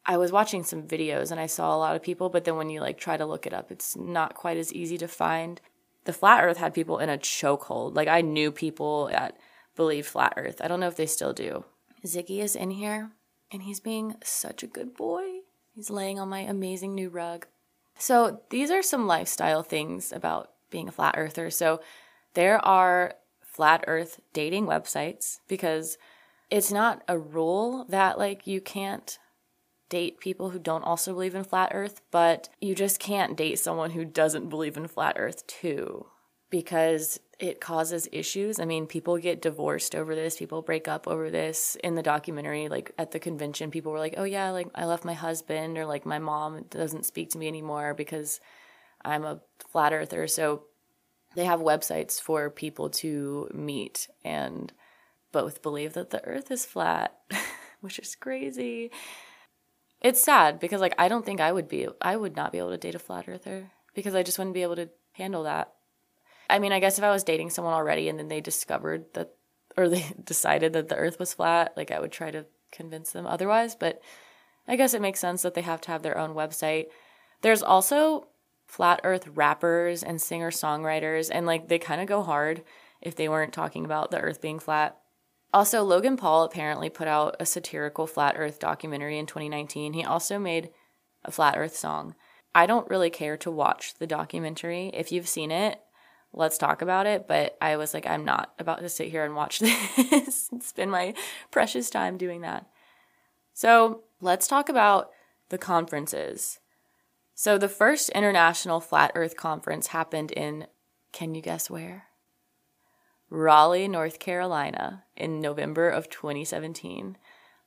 i was watching some videos and i saw a lot of people but then when you like try to look it up it's not quite as easy to find. The flat earth had people in a chokehold. Like i knew people that believed flat earth. I don't know if they still do. Ziggy is in here and he's being such a good boy. He's laying on my amazing new rug. So, these are some lifestyle things about being a flat earther. So, there are flat earth dating websites because it's not a rule that like you can't date people who don't also believe in flat earth, but you just can't date someone who doesn't believe in flat earth too because it causes issues. I mean, people get divorced over this, people break up over this. In the documentary, like at the convention, people were like, oh, yeah, like I left my husband, or like my mom doesn't speak to me anymore because I'm a flat earther. So they have websites for people to meet and both believe that the earth is flat, which is crazy. It's sad because like I don't think I would be I would not be able to date a flat earther because I just wouldn't be able to handle that. I mean, I guess if I was dating someone already and then they discovered that, or they decided that the earth was flat, like I would try to convince them otherwise. But I guess it makes sense that they have to have their own website. There's also flat earth rappers and singer songwriters, and like they kind of go hard if they weren't talking about the earth being flat. Also, Logan Paul apparently put out a satirical flat earth documentary in 2019. He also made a flat earth song. I don't really care to watch the documentary. If you've seen it, let's talk about it. But I was like, I'm not about to sit here and watch this and spend my precious time doing that. So let's talk about the conferences. So the first International Flat Earth Conference happened in, can you guess where? Raleigh, North Carolina in November of 2017.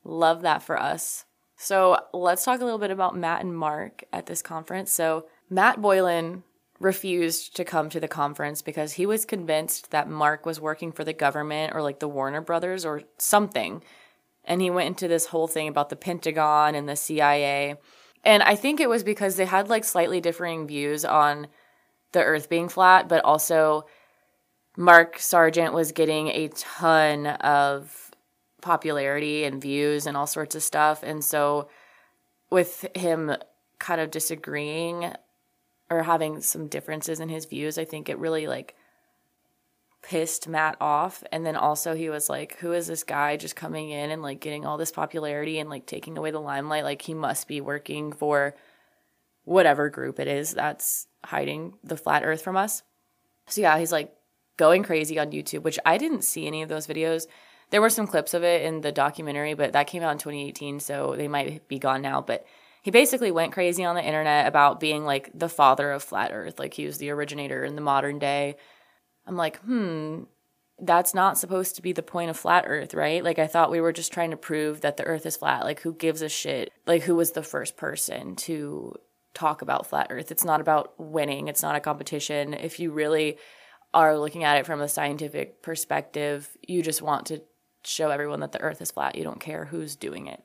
Love that for us. So let's talk a little bit about Matt and Mark at this conference. So Matt Boylan refused to come to the conference because he was convinced that Mark was working for the government or like the Warner Brothers or something. And he went into this whole thing about the Pentagon and the CIA. And I think it was because they had like slightly differing views on the earth being flat, but also Mark Sargent was getting a ton of popularity and views and all sorts of stuff. And so with him kind of disagreeing or having some differences in his views, I think it really like pissed Matt off. And then also he was like, who is this guy just coming in and like getting all this popularity and like taking away the limelight? Like he must be working for whatever group it is that's hiding the flat earth from us. So yeah, he's like going crazy on YouTube, which I didn't see any of those videos. There were some clips of it in the documentary, but that came out in 2018, so they might be gone now. But he basically went crazy on the internet about being like the father of flat earth like he was the originator in the modern day i'm like hmm that's not supposed to be the point of flat earth, right? Like I thought we were just trying to prove that the earth is flat. Like who gives a shit? Like who was the first person to talk about flat earth? It's not about winning. It's not a competition. If you really are looking at it from a scientific perspective, you just want to show everyone that the earth is flat. You don't care who's doing it.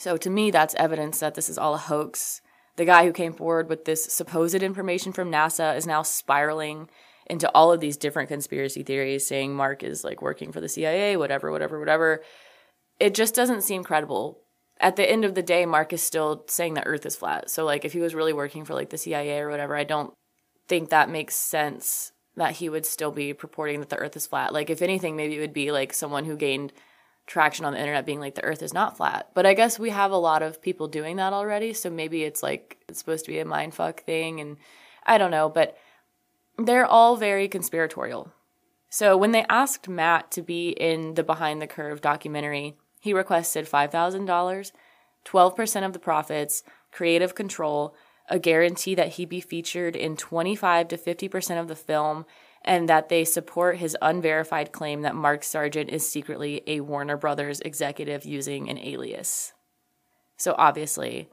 So to me that's evidence that this is all a hoax. The guy who came forward with this supposed information from NASA is now spiraling into all of these different conspiracy theories saying Mark is like working for the CIA, whatever, whatever, whatever. It just doesn't seem credible. At the end of the day, Mark is still saying the Earth is flat. So like if he was really working for like the CIA or whatever, I don't think that makes sense that he would still be purporting that the earth is flat. Like if anything, maybe it would be like someone who gained traction on the internet being like the earth is not flat. But I guess we have a lot of people doing that already, so maybe it's like it's supposed to be a mindfuck thing and I don't know, but they're all very conspiratorial. So when they asked Matt to be in the Behind the Curve documentary, he requested $5,000, 12% of the profits, creative control, a guarantee that he'd be featured in 25 to 50% of the film, and that they support his unverified claim that Mark Sargent is secretly a Warner Brothers executive using an alias. So obviously,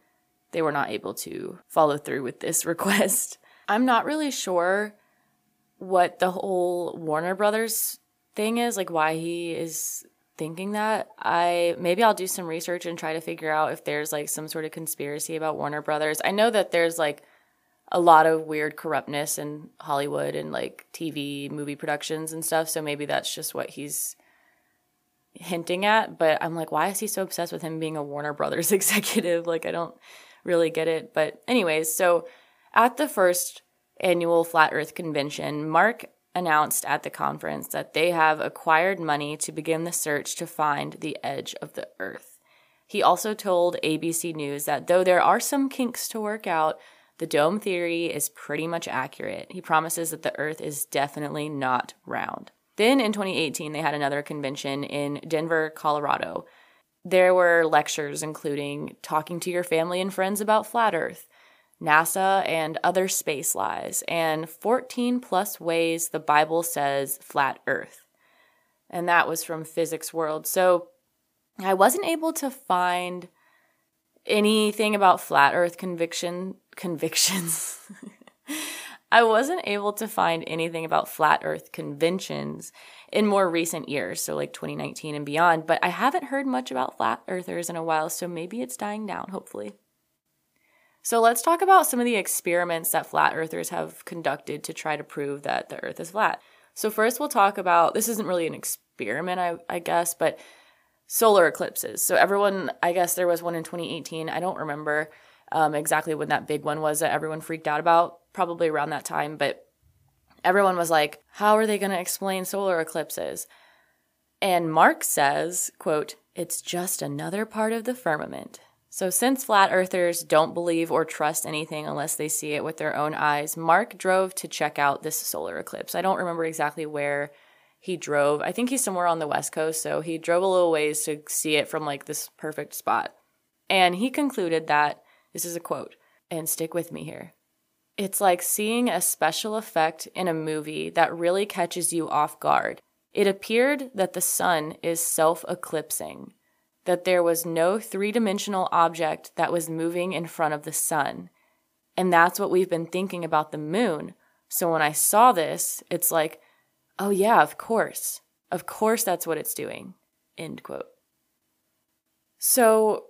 they were not able to follow through with this request. I'm not really sure what the whole Warner Brothers thing is, like why he is thinking that. I maybe I'll do some research and try to figure out if there's like some sort of conspiracy about Warner Brothers. I know that there's like a lot of weird corruptness in Hollywood and like TV movie productions and stuff, so maybe that's just what he's hinting at, but I'm like why is he so obsessed with him being a Warner Brothers executive? Like I don't really get it. But anyways, so at the first annual Flat Earth Convention, Mark announced at the conference that they have acquired money to begin the search to find the edge of the Earth. He also told ABC News that though there are some kinks to work out, the dome theory is pretty much accurate. He promises that the Earth is definitely not round. Then in 2018, they had another convention in Denver, Colorado. There were lectures including talking to your family and friends about flat Earth, NASA and other space lies, and 14 plus ways the Bible says flat earth. And that was from Physics World. So I wasn't able to find anything about flat earth conviction convictions. I wasn't able to find anything about flat earth conventions in more recent years, so like 2019 and beyond, but I haven't heard much about flat earthers in a while, so maybe it's dying down, hopefully. So let's talk about some of the experiments that flat earthers have conducted to try to prove that the earth is flat. So, first, we'll talk about this isn't really an experiment, I, I guess, but solar eclipses. So, everyone, I guess there was one in 2018. I don't remember um, exactly when that big one was that everyone freaked out about, probably around that time, but everyone was like, how are they going to explain solar eclipses? And Mark says, quote, it's just another part of the firmament. So, since flat earthers don't believe or trust anything unless they see it with their own eyes, Mark drove to check out this solar eclipse. I don't remember exactly where he drove. I think he's somewhere on the West Coast, so he drove a little ways to see it from like this perfect spot. And he concluded that this is a quote, and stick with me here. It's like seeing a special effect in a movie that really catches you off guard. It appeared that the sun is self eclipsing that there was no three dimensional object that was moving in front of the sun. And that's what we've been thinking about the moon. So when I saw this, it's like, oh yeah, of course. Of course that's what it's doing. End quote. So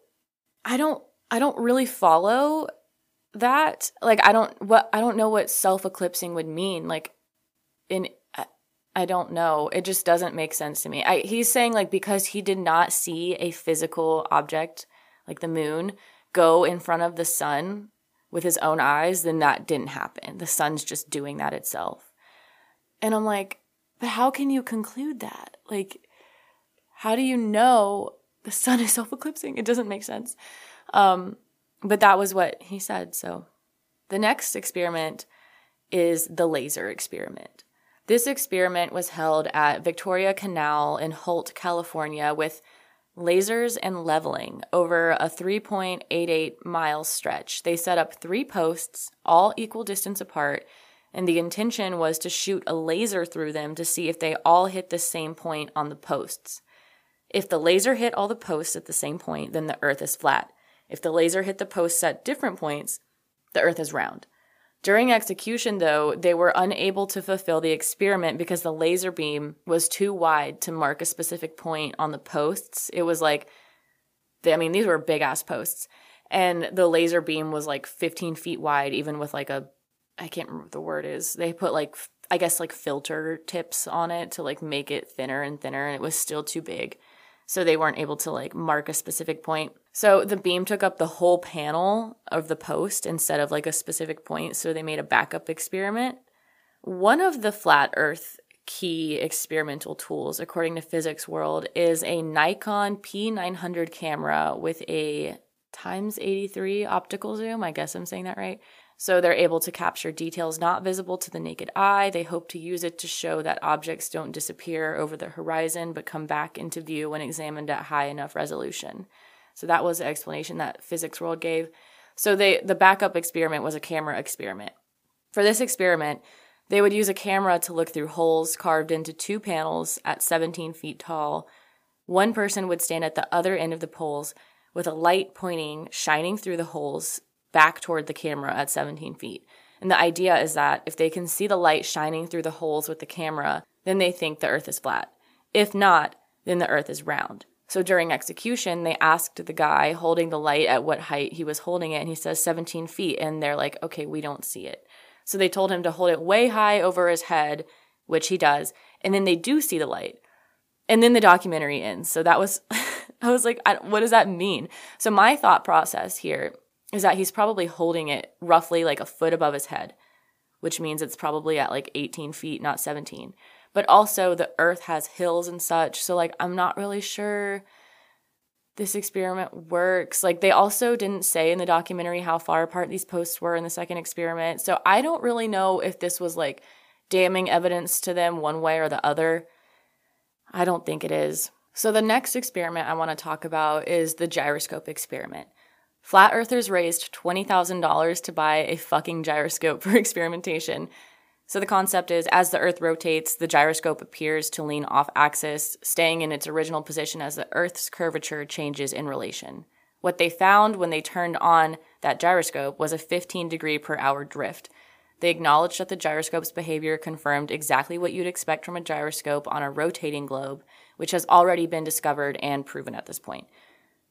I don't I don't really follow that. Like I don't what I don't know what self-eclipsing would mean. Like in I don't know. It just doesn't make sense to me. I, he's saying like because he did not see a physical object like the moon go in front of the sun with his own eyes, then that didn't happen. The sun's just doing that itself. And I'm like, but how can you conclude that? Like, how do you know the sun is self eclipsing? It doesn't make sense. Um, but that was what he said. So the next experiment is the laser experiment. This experiment was held at Victoria Canal in Holt, California, with lasers and leveling over a 3.88 mile stretch. They set up three posts, all equal distance apart, and the intention was to shoot a laser through them to see if they all hit the same point on the posts. If the laser hit all the posts at the same point, then the Earth is flat. If the laser hit the posts at different points, the Earth is round. During execution, though, they were unable to fulfill the experiment because the laser beam was too wide to mark a specific point on the posts. It was like, I mean, these were big ass posts. And the laser beam was like 15 feet wide, even with like a, I can't remember what the word is. They put like, I guess like filter tips on it to like make it thinner and thinner, and it was still too big. So they weren't able to like mark a specific point. So the beam took up the whole panel of the post instead of like a specific point. So they made a backup experiment. One of the flat earth key experimental tools, according to Physics World, is a Nikon P900 camera with a times 83 optical zoom. I guess I'm saying that right. So they're able to capture details not visible to the naked eye. They hope to use it to show that objects don't disappear over the horizon but come back into view when examined at high enough resolution. So that was the explanation that Physics World gave. So they the backup experiment was a camera experiment. For this experiment, they would use a camera to look through holes carved into two panels at 17 feet tall. One person would stand at the other end of the poles with a light pointing, shining through the holes back toward the camera at 17 feet. And the idea is that if they can see the light shining through the holes with the camera, then they think the earth is flat. If not, then the earth is round. So during execution, they asked the guy holding the light at what height he was holding it, and he says 17 feet. And they're like, okay, we don't see it. So they told him to hold it way high over his head, which he does. And then they do see the light. And then the documentary ends. So that was, I was like, I, what does that mean? So my thought process here is that he's probably holding it roughly like a foot above his head, which means it's probably at like 18 feet, not 17 but also the earth has hills and such. So, like, I'm not really sure this experiment works. Like, they also didn't say in the documentary how far apart these posts were in the second experiment. So, I don't really know if this was like damning evidence to them one way or the other. I don't think it is. So, the next experiment I want to talk about is the gyroscope experiment. Flat earthers raised $20,000 to buy a fucking gyroscope for experimentation. So the concept is as the Earth rotates, the gyroscope appears to lean off axis, staying in its original position as the Earth's curvature changes in relation. What they found when they turned on that gyroscope was a 15 degree per hour drift. They acknowledged that the gyroscope's behavior confirmed exactly what you'd expect from a gyroscope on a rotating globe, which has already been discovered and proven at this point.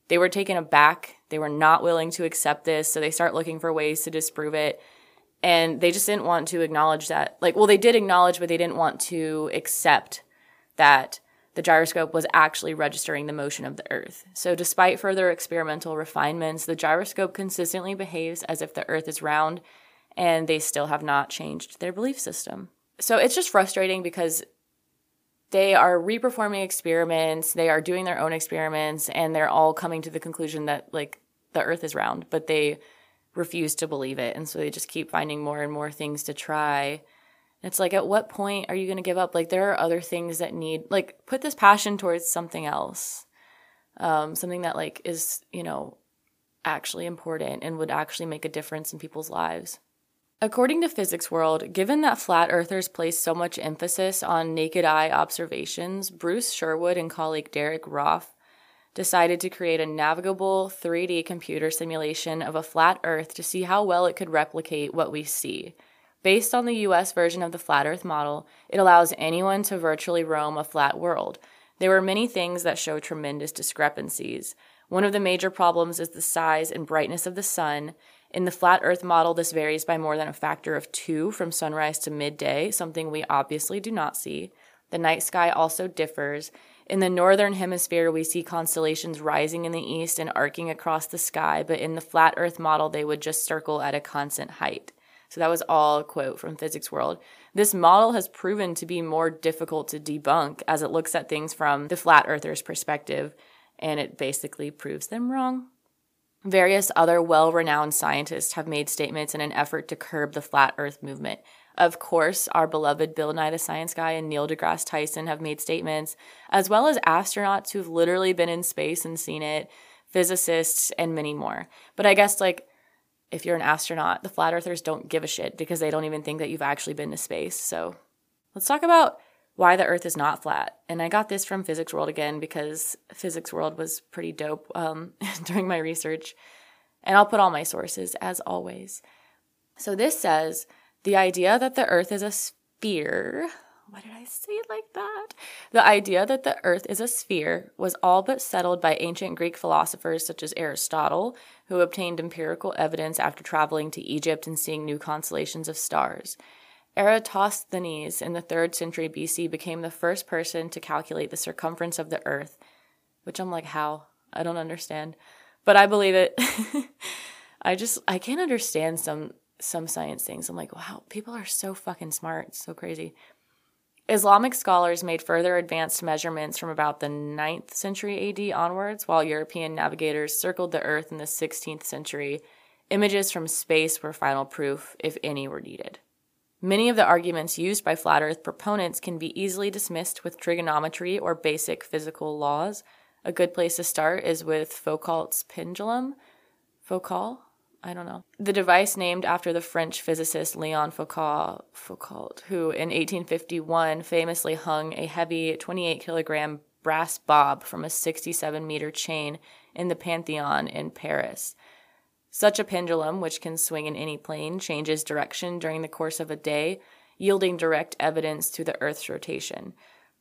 They were taken aback. They were not willing to accept this, so they start looking for ways to disprove it and they just didn't want to acknowledge that like well they did acknowledge but they didn't want to accept that the gyroscope was actually registering the motion of the earth. So despite further experimental refinements the gyroscope consistently behaves as if the earth is round and they still have not changed their belief system. So it's just frustrating because they are reperforming experiments they are doing their own experiments and they're all coming to the conclusion that like the earth is round but they refuse to believe it. And so they just keep finding more and more things to try. It's like, at what point are you going to give up? Like, there are other things that need, like, put this passion towards something else. Um, something that, like, is, you know, actually important and would actually make a difference in people's lives. According to Physics World, given that flat earthers place so much emphasis on naked eye observations, Bruce Sherwood and colleague Derek Roth decided to create a navigable 3D computer simulation of a flat Earth to see how well it could replicate what we see. Based on the US version of the flat Earth model, it allows anyone to virtually roam a flat world. There were many things that show tremendous discrepancies. One of the major problems is the size and brightness of the sun. In the flat Earth model, this varies by more than a factor of two from sunrise to midday, something we obviously do not see. The night sky also differs, in the northern hemisphere, we see constellations rising in the east and arcing across the sky, but in the flat Earth model, they would just circle at a constant height. So that was all a quote from Physics World. This model has proven to be more difficult to debunk as it looks at things from the flat earther's perspective, and it basically proves them wrong. Various other well renowned scientists have made statements in an effort to curb the flat earth movement. Of course, our beloved Bill Nye the Science Guy and Neil deGrasse Tyson have made statements, as well as astronauts who've literally been in space and seen it, physicists, and many more. But I guess, like, if you're an astronaut, the flat earthers don't give a shit because they don't even think that you've actually been to space. So let's talk about why the earth is not flat. And I got this from Physics World again because Physics World was pretty dope um, during my research. And I'll put all my sources as always. So this says the idea that the earth is a sphere. Why did I say it like that? The idea that the earth is a sphere was all but settled by ancient Greek philosophers such as Aristotle, who obtained empirical evidence after traveling to Egypt and seeing new constellations of stars. Eratosthenes in the 3rd century BC became the first person to calculate the circumference of the earth, which I'm like, how? I don't understand. But I believe it. I just I can't understand some some science things. I'm like, wow, people are so fucking smart. So crazy. Islamic scholars made further advanced measurements from about the 9th century AD onwards, while European navigators circled the earth in the 16th century. Images from space were final proof, if any were needed. Many of the arguments used by flat earth proponents can be easily dismissed with trigonometry or basic physical laws. A good place to start is with Foucault's pendulum. Foucault? I don't know. The device named after the French physicist Leon Foucault, Foucault, who in 1851 famously hung a heavy 28 kilogram brass bob from a 67 meter chain in the Pantheon in Paris. Such a pendulum, which can swing in any plane, changes direction during the course of a day, yielding direct evidence to the Earth's rotation.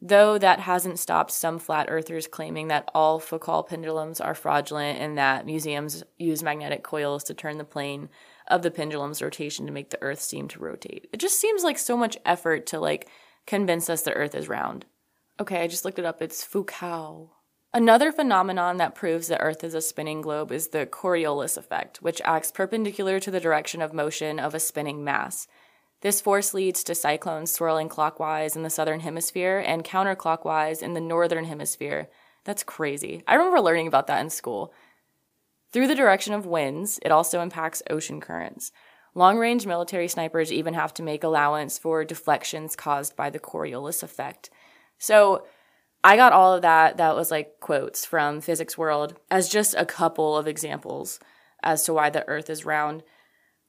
Though that hasn't stopped some flat earthers claiming that all Foucault pendulums are fraudulent and that museums use magnetic coils to turn the plane of the pendulum's rotation to make the earth seem to rotate. It just seems like so much effort to like convince us the earth is round. Okay, I just looked it up. It's Foucault. Another phenomenon that proves the Earth is a spinning globe is the Coriolis effect, which acts perpendicular to the direction of motion of a spinning mass. This force leads to cyclones swirling clockwise in the southern hemisphere and counterclockwise in the northern hemisphere. That's crazy. I remember learning about that in school. Through the direction of winds, it also impacts ocean currents. Long range military snipers even have to make allowance for deflections caused by the Coriolis effect. So, I got all of that. That was like quotes from Physics World as just a couple of examples as to why the Earth is round.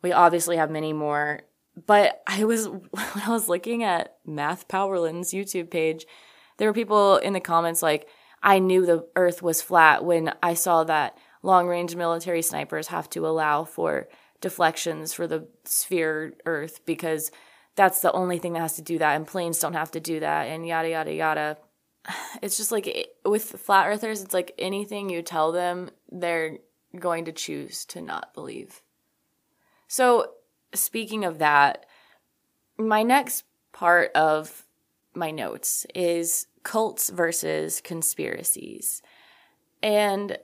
We obviously have many more, but I was when I was looking at Math Powerland's YouTube page, there were people in the comments like, "I knew the Earth was flat when I saw that long range military snipers have to allow for deflections for the sphere Earth because." That's the only thing that has to do that, and planes don't have to do that, and yada, yada, yada it's just like with flat earthers, it's like anything you tell them, they're going to choose to not believe. So, speaking of that, my next part of my notes is cults versus conspiracies. And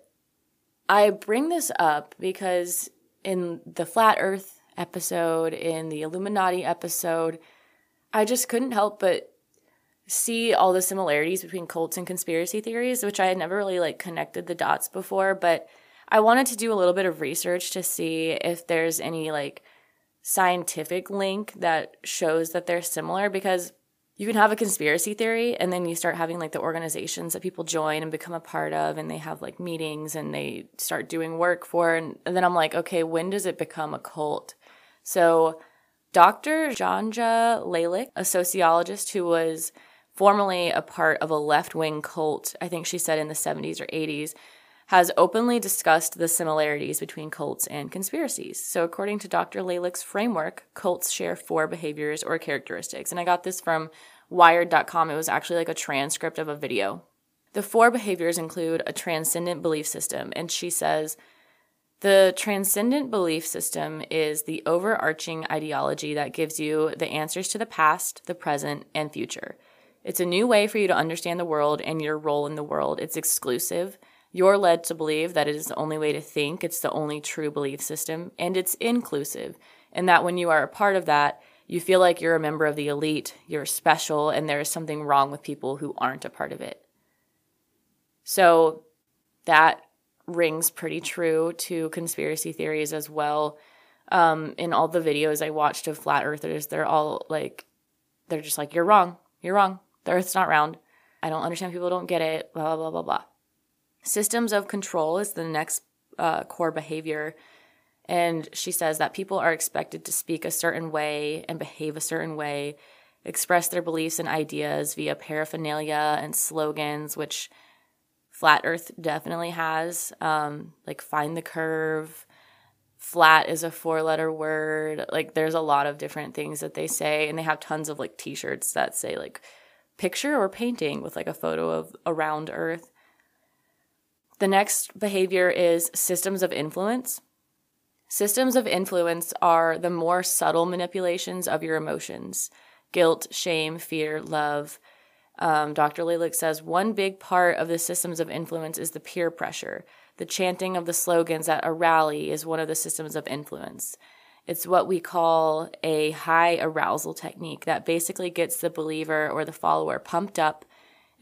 I bring this up because in the flat earth episode, in the Illuminati episode, I just couldn't help but see all the similarities between cults and conspiracy theories, which I had never really like connected the dots before, but I wanted to do a little bit of research to see if there's any like scientific link that shows that they're similar because you can have a conspiracy theory and then you start having like the organizations that people join and become a part of and they have like meetings and they start doing work for and, then I'm like, okay, when does it become a cult? So Dr. Janja Lalich, a sociologist who was formerly a part of a left wing cult, I think she said in the 70s or 80s, has openly discussed the similarities between cults and conspiracies. So, according to Dr. Lalich's framework, cults share four behaviors or characteristics. And I got this from Wired.com. It was actually like a transcript of a video. The four behaviors include a transcendent belief system. And she says, the transcendent belief system is the overarching ideology that gives you the answers to the past, the present, and future. It's a new way for you to understand the world and your role in the world. It's exclusive. You're led to believe that it is the only way to think, it's the only true belief system, and it's inclusive. And that when you are a part of that, you feel like you're a member of the elite, you're special, and there is something wrong with people who aren't a part of it. So that rings pretty true to conspiracy theories as well. Um, in all the videos I watched of flat earthers, they're all like, they're just like, you're wrong, you're wrong, the earth's not round. I don't understand people don't get it, blah, blah, blah, blah, blah. Systems of control is the next uh, core behavior. And she says that people are expected to speak a certain way and behave a certain way, express their beliefs and ideas via paraphernalia and slogans, which Flat Earth definitely has. Um, like, find the curve. Flat is a four letter word. Like, there's a lot of different things that they say. And they have tons of like t shirts that say, like, picture or painting with like a photo of a round Earth. The next behavior is systems of influence. Systems of influence are the more subtle manipulations of your emotions guilt, shame, fear, love. Um, Dr. Lalich says one big part of the systems of influence is the peer pressure. The chanting of the slogans at a rally is one of the systems of influence. It's what we call a high arousal technique that basically gets the believer or the follower pumped up.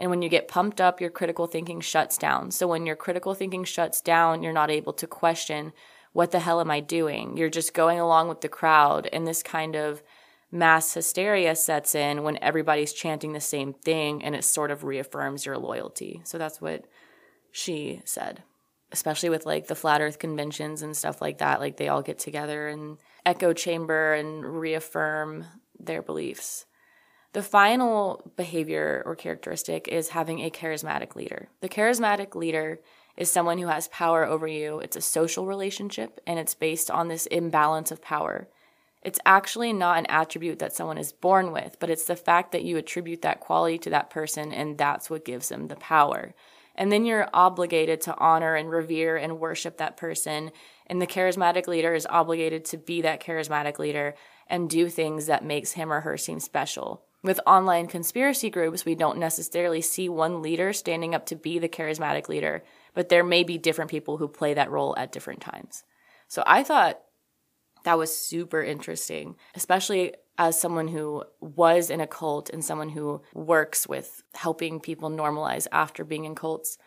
And when you get pumped up, your critical thinking shuts down. So when your critical thinking shuts down, you're not able to question what the hell am I doing? You're just going along with the crowd, and this kind of mass hysteria sets in when everybody's chanting the same thing and it sort of reaffirms your loyalty. So that's what she said. Especially with like the flat earth conventions and stuff like that, like they all get together and echo chamber and reaffirm their beliefs. The final behavior or characteristic is having a charismatic leader. The charismatic leader is someone who has power over you. It's a social relationship and it's based on this imbalance of power. It's actually not an attribute that someone is born with, but it's the fact that you attribute that quality to that person and that's what gives them the power. And then you're obligated to honor and revere and worship that person. And the charismatic leader is obligated to be that charismatic leader and do things that makes him or her seem special. With online conspiracy groups, we don't necessarily see one leader standing up to be the charismatic leader but there may be different people who play that role at different times. So I thought that was super interesting, especially as someone who was in a cult and someone who works with helping people normalize after being in cults.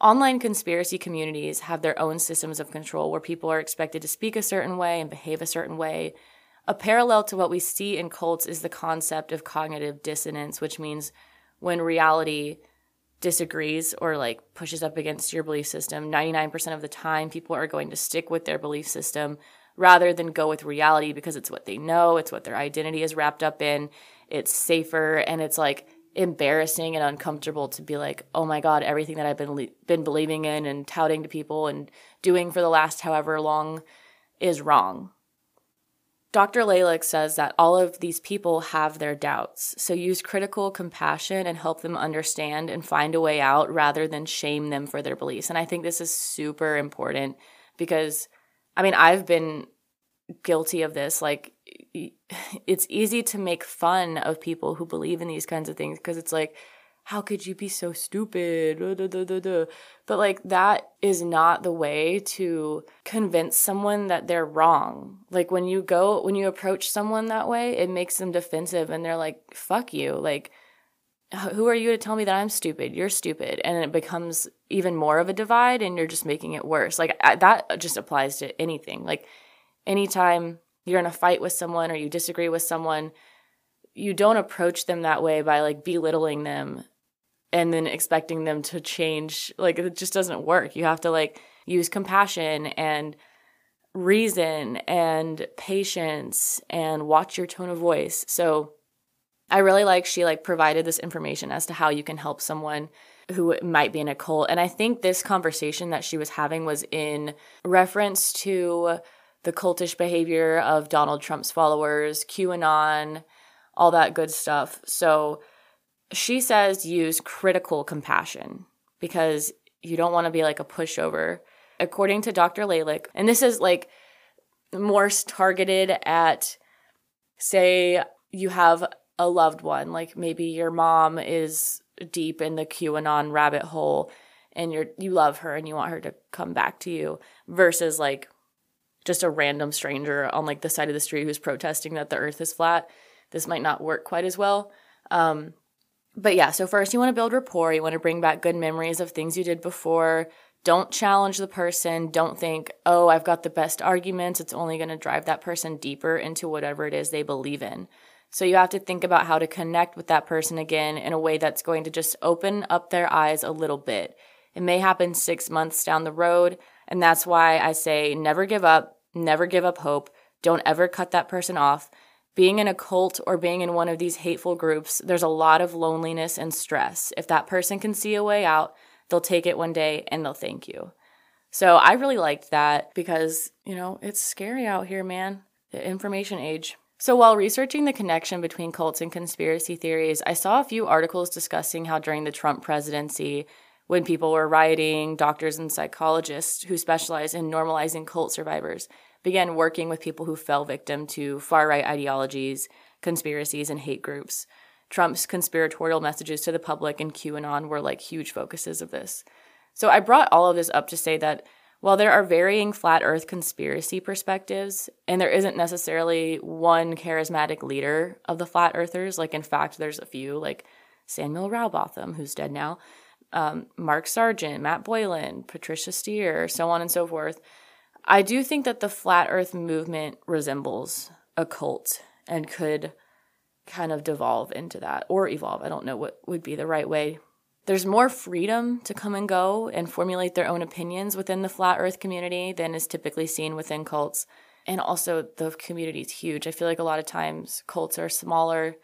Online conspiracy communities have their own systems of control where people are expected to speak a certain way and behave a certain way. A parallel to what we see in cults is the concept of cognitive dissonance, which means when reality disagrees or like pushes up against your belief system, 99% of the time people are going to stick with their belief system rather than go with reality because it's what they know, it's what their identity is wrapped up in, it's safer and it's like embarrassing and uncomfortable to be like, "Oh my god, everything that I've been been believing in and touting to people and doing for the last however long is wrong." Dr. Lalich says that all of these people have their doubts. So use critical compassion and help them understand and find a way out rather than shame them for their beliefs. And I think this is super important because, I mean, I've been guilty of this. Like, it's easy to make fun of people who believe in these kinds of things because it's like, how could you be so stupid? But like that is not the way to convince someone that they're wrong. Like when you go, when you approach someone that way, it makes them defensive and they're like, fuck you. Like, who are you to tell me that I'm stupid? You're stupid. And it becomes even more of a divide and you're just making it worse. Like that just applies to anything. Like anytime you're in a fight with someone or you disagree with someone, you don't approach them that way by like belittling them and then expecting them to change like it just doesn't work. You have to like use compassion and reason and patience and watch your tone of voice. So i really like she like provided this information as to how you can help someone who might be in a cult. And i think this conversation that she was having was in reference to the cultish behavior of donald trump's followers qanon all that good stuff. So she says use critical compassion because you don't want to be like a pushover. According to Dr. Lalich, and this is like more targeted at, say, you have a loved one, like maybe your mom is deep in the QAnon rabbit hole and you're you love her and you want her to come back to you versus like just a random stranger on like the side of the street who's protesting that the earth is flat. This might not work quite as well. Um, but yeah, so first you want to build rapport. You want to bring back good memories of things you did before. Don't challenge the person. Don't think, oh, I've got the best arguments. It's only going to drive that person deeper into whatever it is they believe in. So you have to think about how to connect with that person again in a way that's going to just open up their eyes a little bit. It may happen six months down the road. And that's why I say never give up. Never give up hope. Don't ever cut that person off. Being in a cult or being in one of these hateful groups, there's a lot of loneliness and stress. If that person can see a way out, they'll take it one day and they'll thank you. So I really liked that because, you know, it's scary out here, man. The information age. So, while researching the connection between cults and conspiracy theories, I saw a few articles discussing how during the Trump presidency, when people were rioting, doctors and psychologists who specialize in normalizing cult survivors began working with people who fell victim to far right ideologies, conspiracies, and hate groups. Trump's conspiratorial messages to the public and QAnon were like huge focuses of this. So I brought all of this up to say that while there are varying flat earth conspiracy perspectives, and there isn't necessarily one charismatic leader of the flat earthers, like in fact, there's a few, like Samuel Rowbotham, who's dead now, um, Mark Sargent, Matt Boylan, Patricia Steere, so on and so forth. I do think that the flat earth movement resembles a cult and could kind of devolve into that or evolve. I don't know what would be the right way there's more freedom to come and go and formulate their own opinions within the flat earth community than is typically seen within cults. And also, the community is huge. I feel like a lot of times cults are smaller.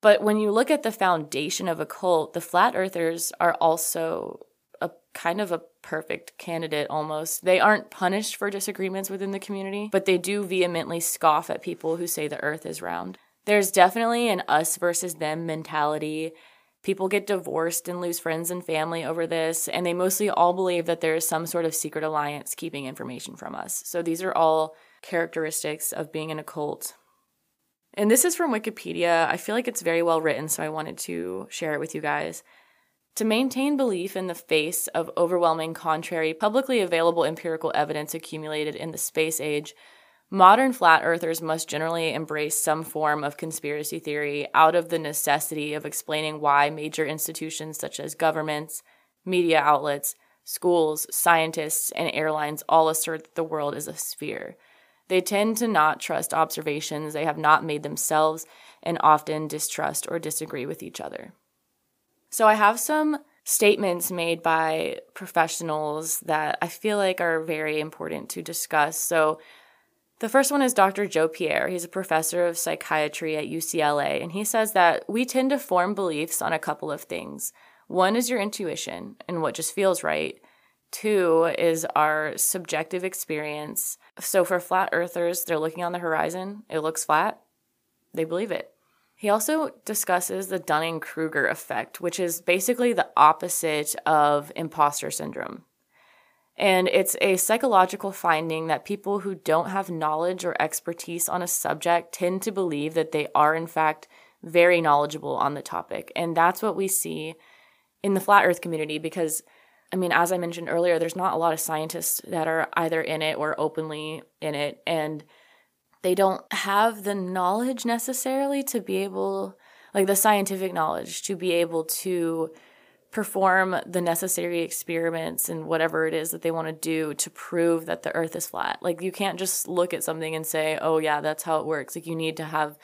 But when you look at the foundation of a cult, the flat earthers are also a kind of a perfect candidate almost. They aren't punished for disagreements within the community, but they do vehemently scoff at people who say the earth is round. There's definitely an us versus them mentality People get divorced and lose friends and family over this, and they mostly all believe that there is some sort of secret alliance keeping information from us. So these are all characteristics of being in a cult. And this is from Wikipedia. I feel like it's very well written, so I wanted to share it with you guys. To maintain belief in the face of overwhelming contrary, publicly available empirical evidence accumulated in the space age, Modern flat earthers must generally embrace some form of conspiracy theory out of the necessity of explaining why major institutions such as governments, media outlets, schools, scientists, and airlines all assert that the world is a sphere. They tend to not trust observations they have not made themselves and often distrust or disagree with each other. So, I have some statements made by professionals that I feel like are very important to discuss. So, the first one is Dr. Joe Pierre. He's a professor of psychiatry at UCLA, and he says that we tend to form beliefs on a couple of things. One is your intuition and what just feels right. Two is our subjective experience. So for flat earthers, they're looking on the horizon, it looks flat, they believe it. He also discusses the Dunning Kruger effect, which is basically the opposite of imposter syndrome. And it's a psychological finding that people who don't have knowledge or expertise on a subject tend to believe that they are, in fact, very knowledgeable on the topic. And that's what we see in the flat earth community because, I mean, as I mentioned earlier, there's not a lot of scientists that are either in it or openly in it. And they don't have the knowledge necessarily to be able, like the scientific knowledge, to be able to perform the necessary experiments and whatever it is that they want to do to prove that the earth is flat. Like you can't just look at something and say, "Oh yeah, that's how it works." Like you need to have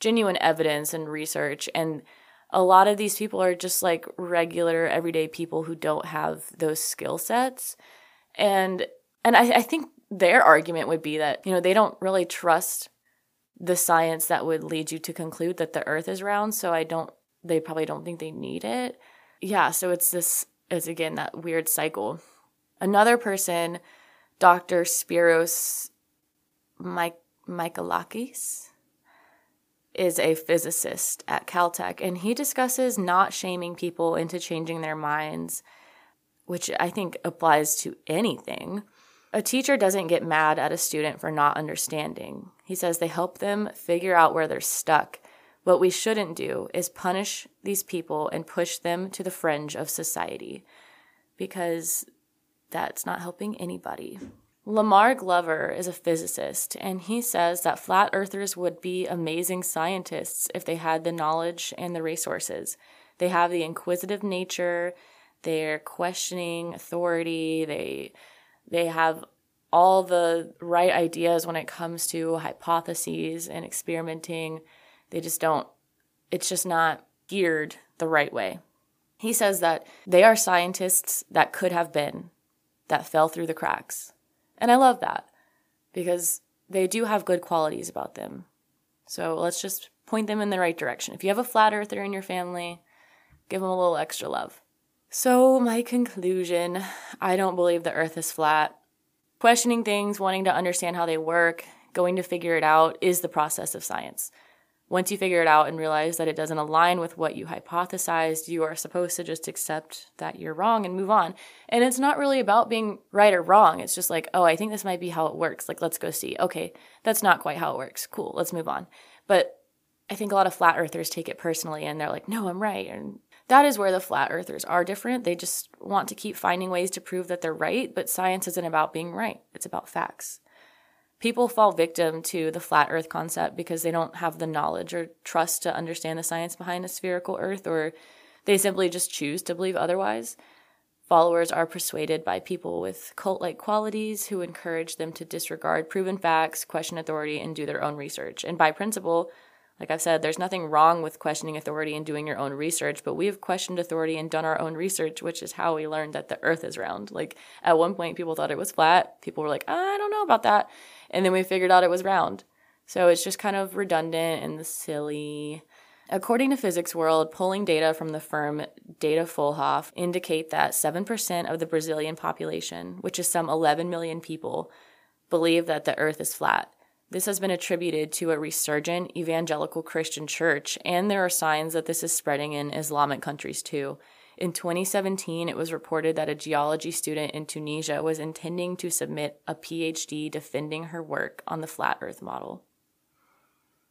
genuine evidence and research and a lot of these people are just like regular everyday people who don't have those skill sets and and I, I think their argument would be that you know they don't really trust the science that would lead you to conclude that the earth is round so i don't they probably don't think they need it yeah, so it's this is again that weird cycle. Another person, Dr. Spiros Mike Michalakis, is a physicist at Caltech, and he discusses not shaming people into changing their minds, which I think applies to anything. A teacher doesn't get mad at a student for not understanding. He says they help them figure out where they're stuck what we shouldn't do is punish these people and push them to the fringe of society because that's not helping anybody. Lamar Glover is a physicist, and he says that flat earthers would be amazing scientists if they had the knowledge and the resources. They have the inquisitive nature, they're questioning authority, they they have all the right ideas when it comes to hypotheses and experimenting. They just don't, it's just not geared the right way. He says that they are scientists that could have been, that fell through the cracks. And I love that. because they do have good qualities about them. So let's just point them in the right direction. If you have a flat earther in your family, give them a little extra love. So, my conclusion I don't believe the earth is flat. Questioning things, wanting to understand how they work, going to figure it out is the process of science. Once you figure it out and realize that it doesn't align with what you hypothesized, you are supposed to just accept that you're wrong and move on. And it's not really about being right or wrong. It's just like, oh, I think this might be how it works. Like, let's go see. Okay, that's not quite how it works. Cool, let's move on. But I think a lot of flat earthers take it personally and they're like, no, I'm right. And that is where the flat earthers are different. They just want to keep finding ways to prove that they're right, but science isn't about being right, it's about facts people fall victim to the flat earth concept because they don't have the knowledge or trust to understand the science behind a spherical earth or they simply just choose to believe otherwise. Followers are persuaded by people with cult like qualities who encourage them to disregard proven facts, question authority, and do their own research. And by principle, like I've said, there's nothing wrong with questioning authority and doing your own research, but we have questioned authority and done our own research, which is how we learned that the earth is round. Like at one point, people thought it was flat. People were like, ah, I don't know about that. And then we figured out it was round. So it's just kind of redundant and silly. According to Physics World, polling data from the firm Datafolha indicate that 7% of the Brazilian population, which is some 11 million people, believe that the earth is flat. This has been attributed to a resurgent evangelical Christian church, and there are signs that this is spreading in Islamic countries too. In 2017, it was reported that a geology student in Tunisia was intending to submit a PhD defending her work on the flat earth model.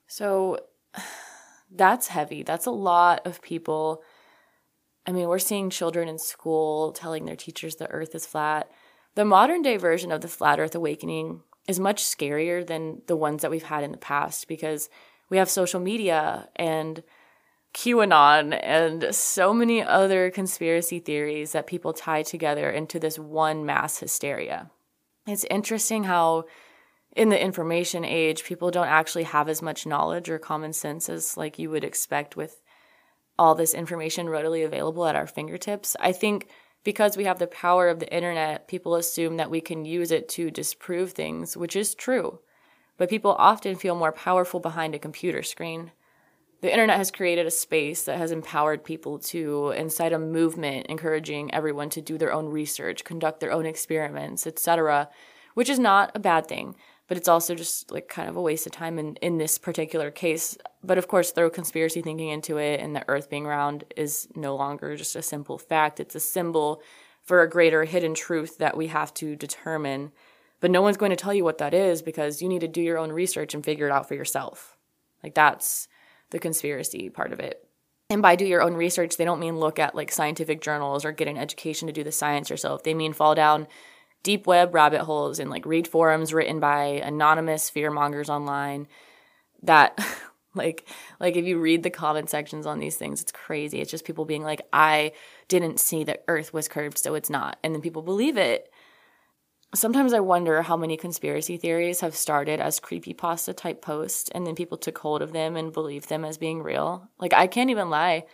So that's heavy. That's a lot of people. I mean, we're seeing children in school telling their teachers the earth is flat. The modern day version of the flat earth awakening is much scarier than the ones that we've had in the past because we have social media and QAnon and so many other conspiracy theories that people tie together into this one mass hysteria. It's interesting how in the information age people don't actually have as much knowledge or common sense as like you would expect with all this information readily available at our fingertips. I think because we have the power of the internet, people assume that we can use it to disprove things, which is true. But people often feel more powerful behind a computer screen. The internet has created a space that has empowered people to incite a movement encouraging everyone to do their own research, conduct their own experiments, etc., which is not a bad thing but it's also just like kind of a waste of time in, in this particular case. But of course, throw conspiracy thinking into it, and the earth being round is no longer just a simple fact. It's a symbol for a greater hidden truth that we have to determine. But no one's going to tell you what that is because you need to do your own research and figure it out for yourself. Like that's the conspiracy part of it. And by do your own research, they don't mean look at like scientific journals or get an education to do the science yourself. They mean fall down deep web rabbit holes and like read forums written by anonymous fear mongers online that like like if you read the comment sections on these things it's crazy. It's just people being like i didn't see that earth was curved so it's not. And then people believe it. Sometimes i wonder how many conspiracy theories have started as creepy pasta type posts and then people took hold of them and believed them as being real. Like i can't even lie.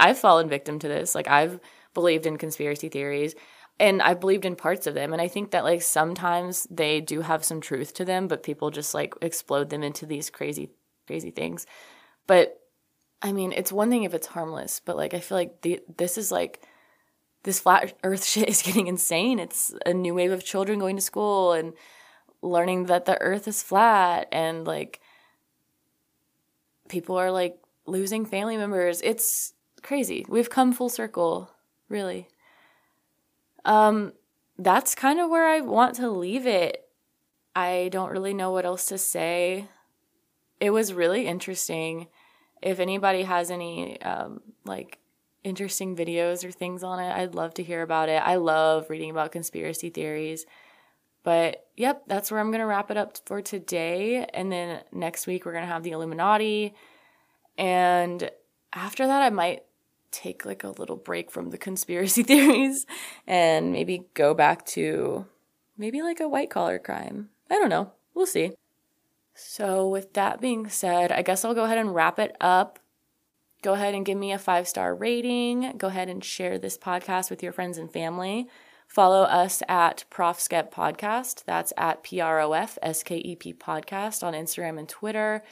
I've fallen victim to this. Like i've believed in conspiracy theories and I believed in parts of them. And I think that like sometimes they do have some truth to them, but people just like explode them into these crazy, crazy things. But I mean, it's one thing if it's harmless, but like I feel like the, this is like this flat earth shit is getting insane. It's a new wave of children going to school and learning that the earth is flat and like people are like losing family members. It's crazy. We've come full circle, really. Um, that's kind of where I want to leave it. I don't really know what else to say. It was really interesting. If anybody has any um, like interesting videos or things on it, I'd love to hear about it. I love reading about conspiracy theories. But yep, that's where I'm going to wrap it up for today. And then next week, we're going to have the Illuminati. And after that, I might take like a little break from the conspiracy theories and maybe go back to maybe like a white collar crime. I don't know. We'll see. So, with that being said, I guess I'll go ahead and wrap it up. Go ahead and give me a five star rating. Go ahead and share this podcast with your friends and family. Follow us at ProfSkep Podcast. That's at P R O F S K E P Podcast on Instagram and Twitter.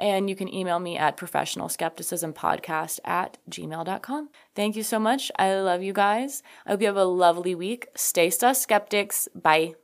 And you can email me at professionalskepticismpodcast at gmail.com. Thank you so much. I love you guys. I hope you have a lovely week. Stay sus skeptics. Bye.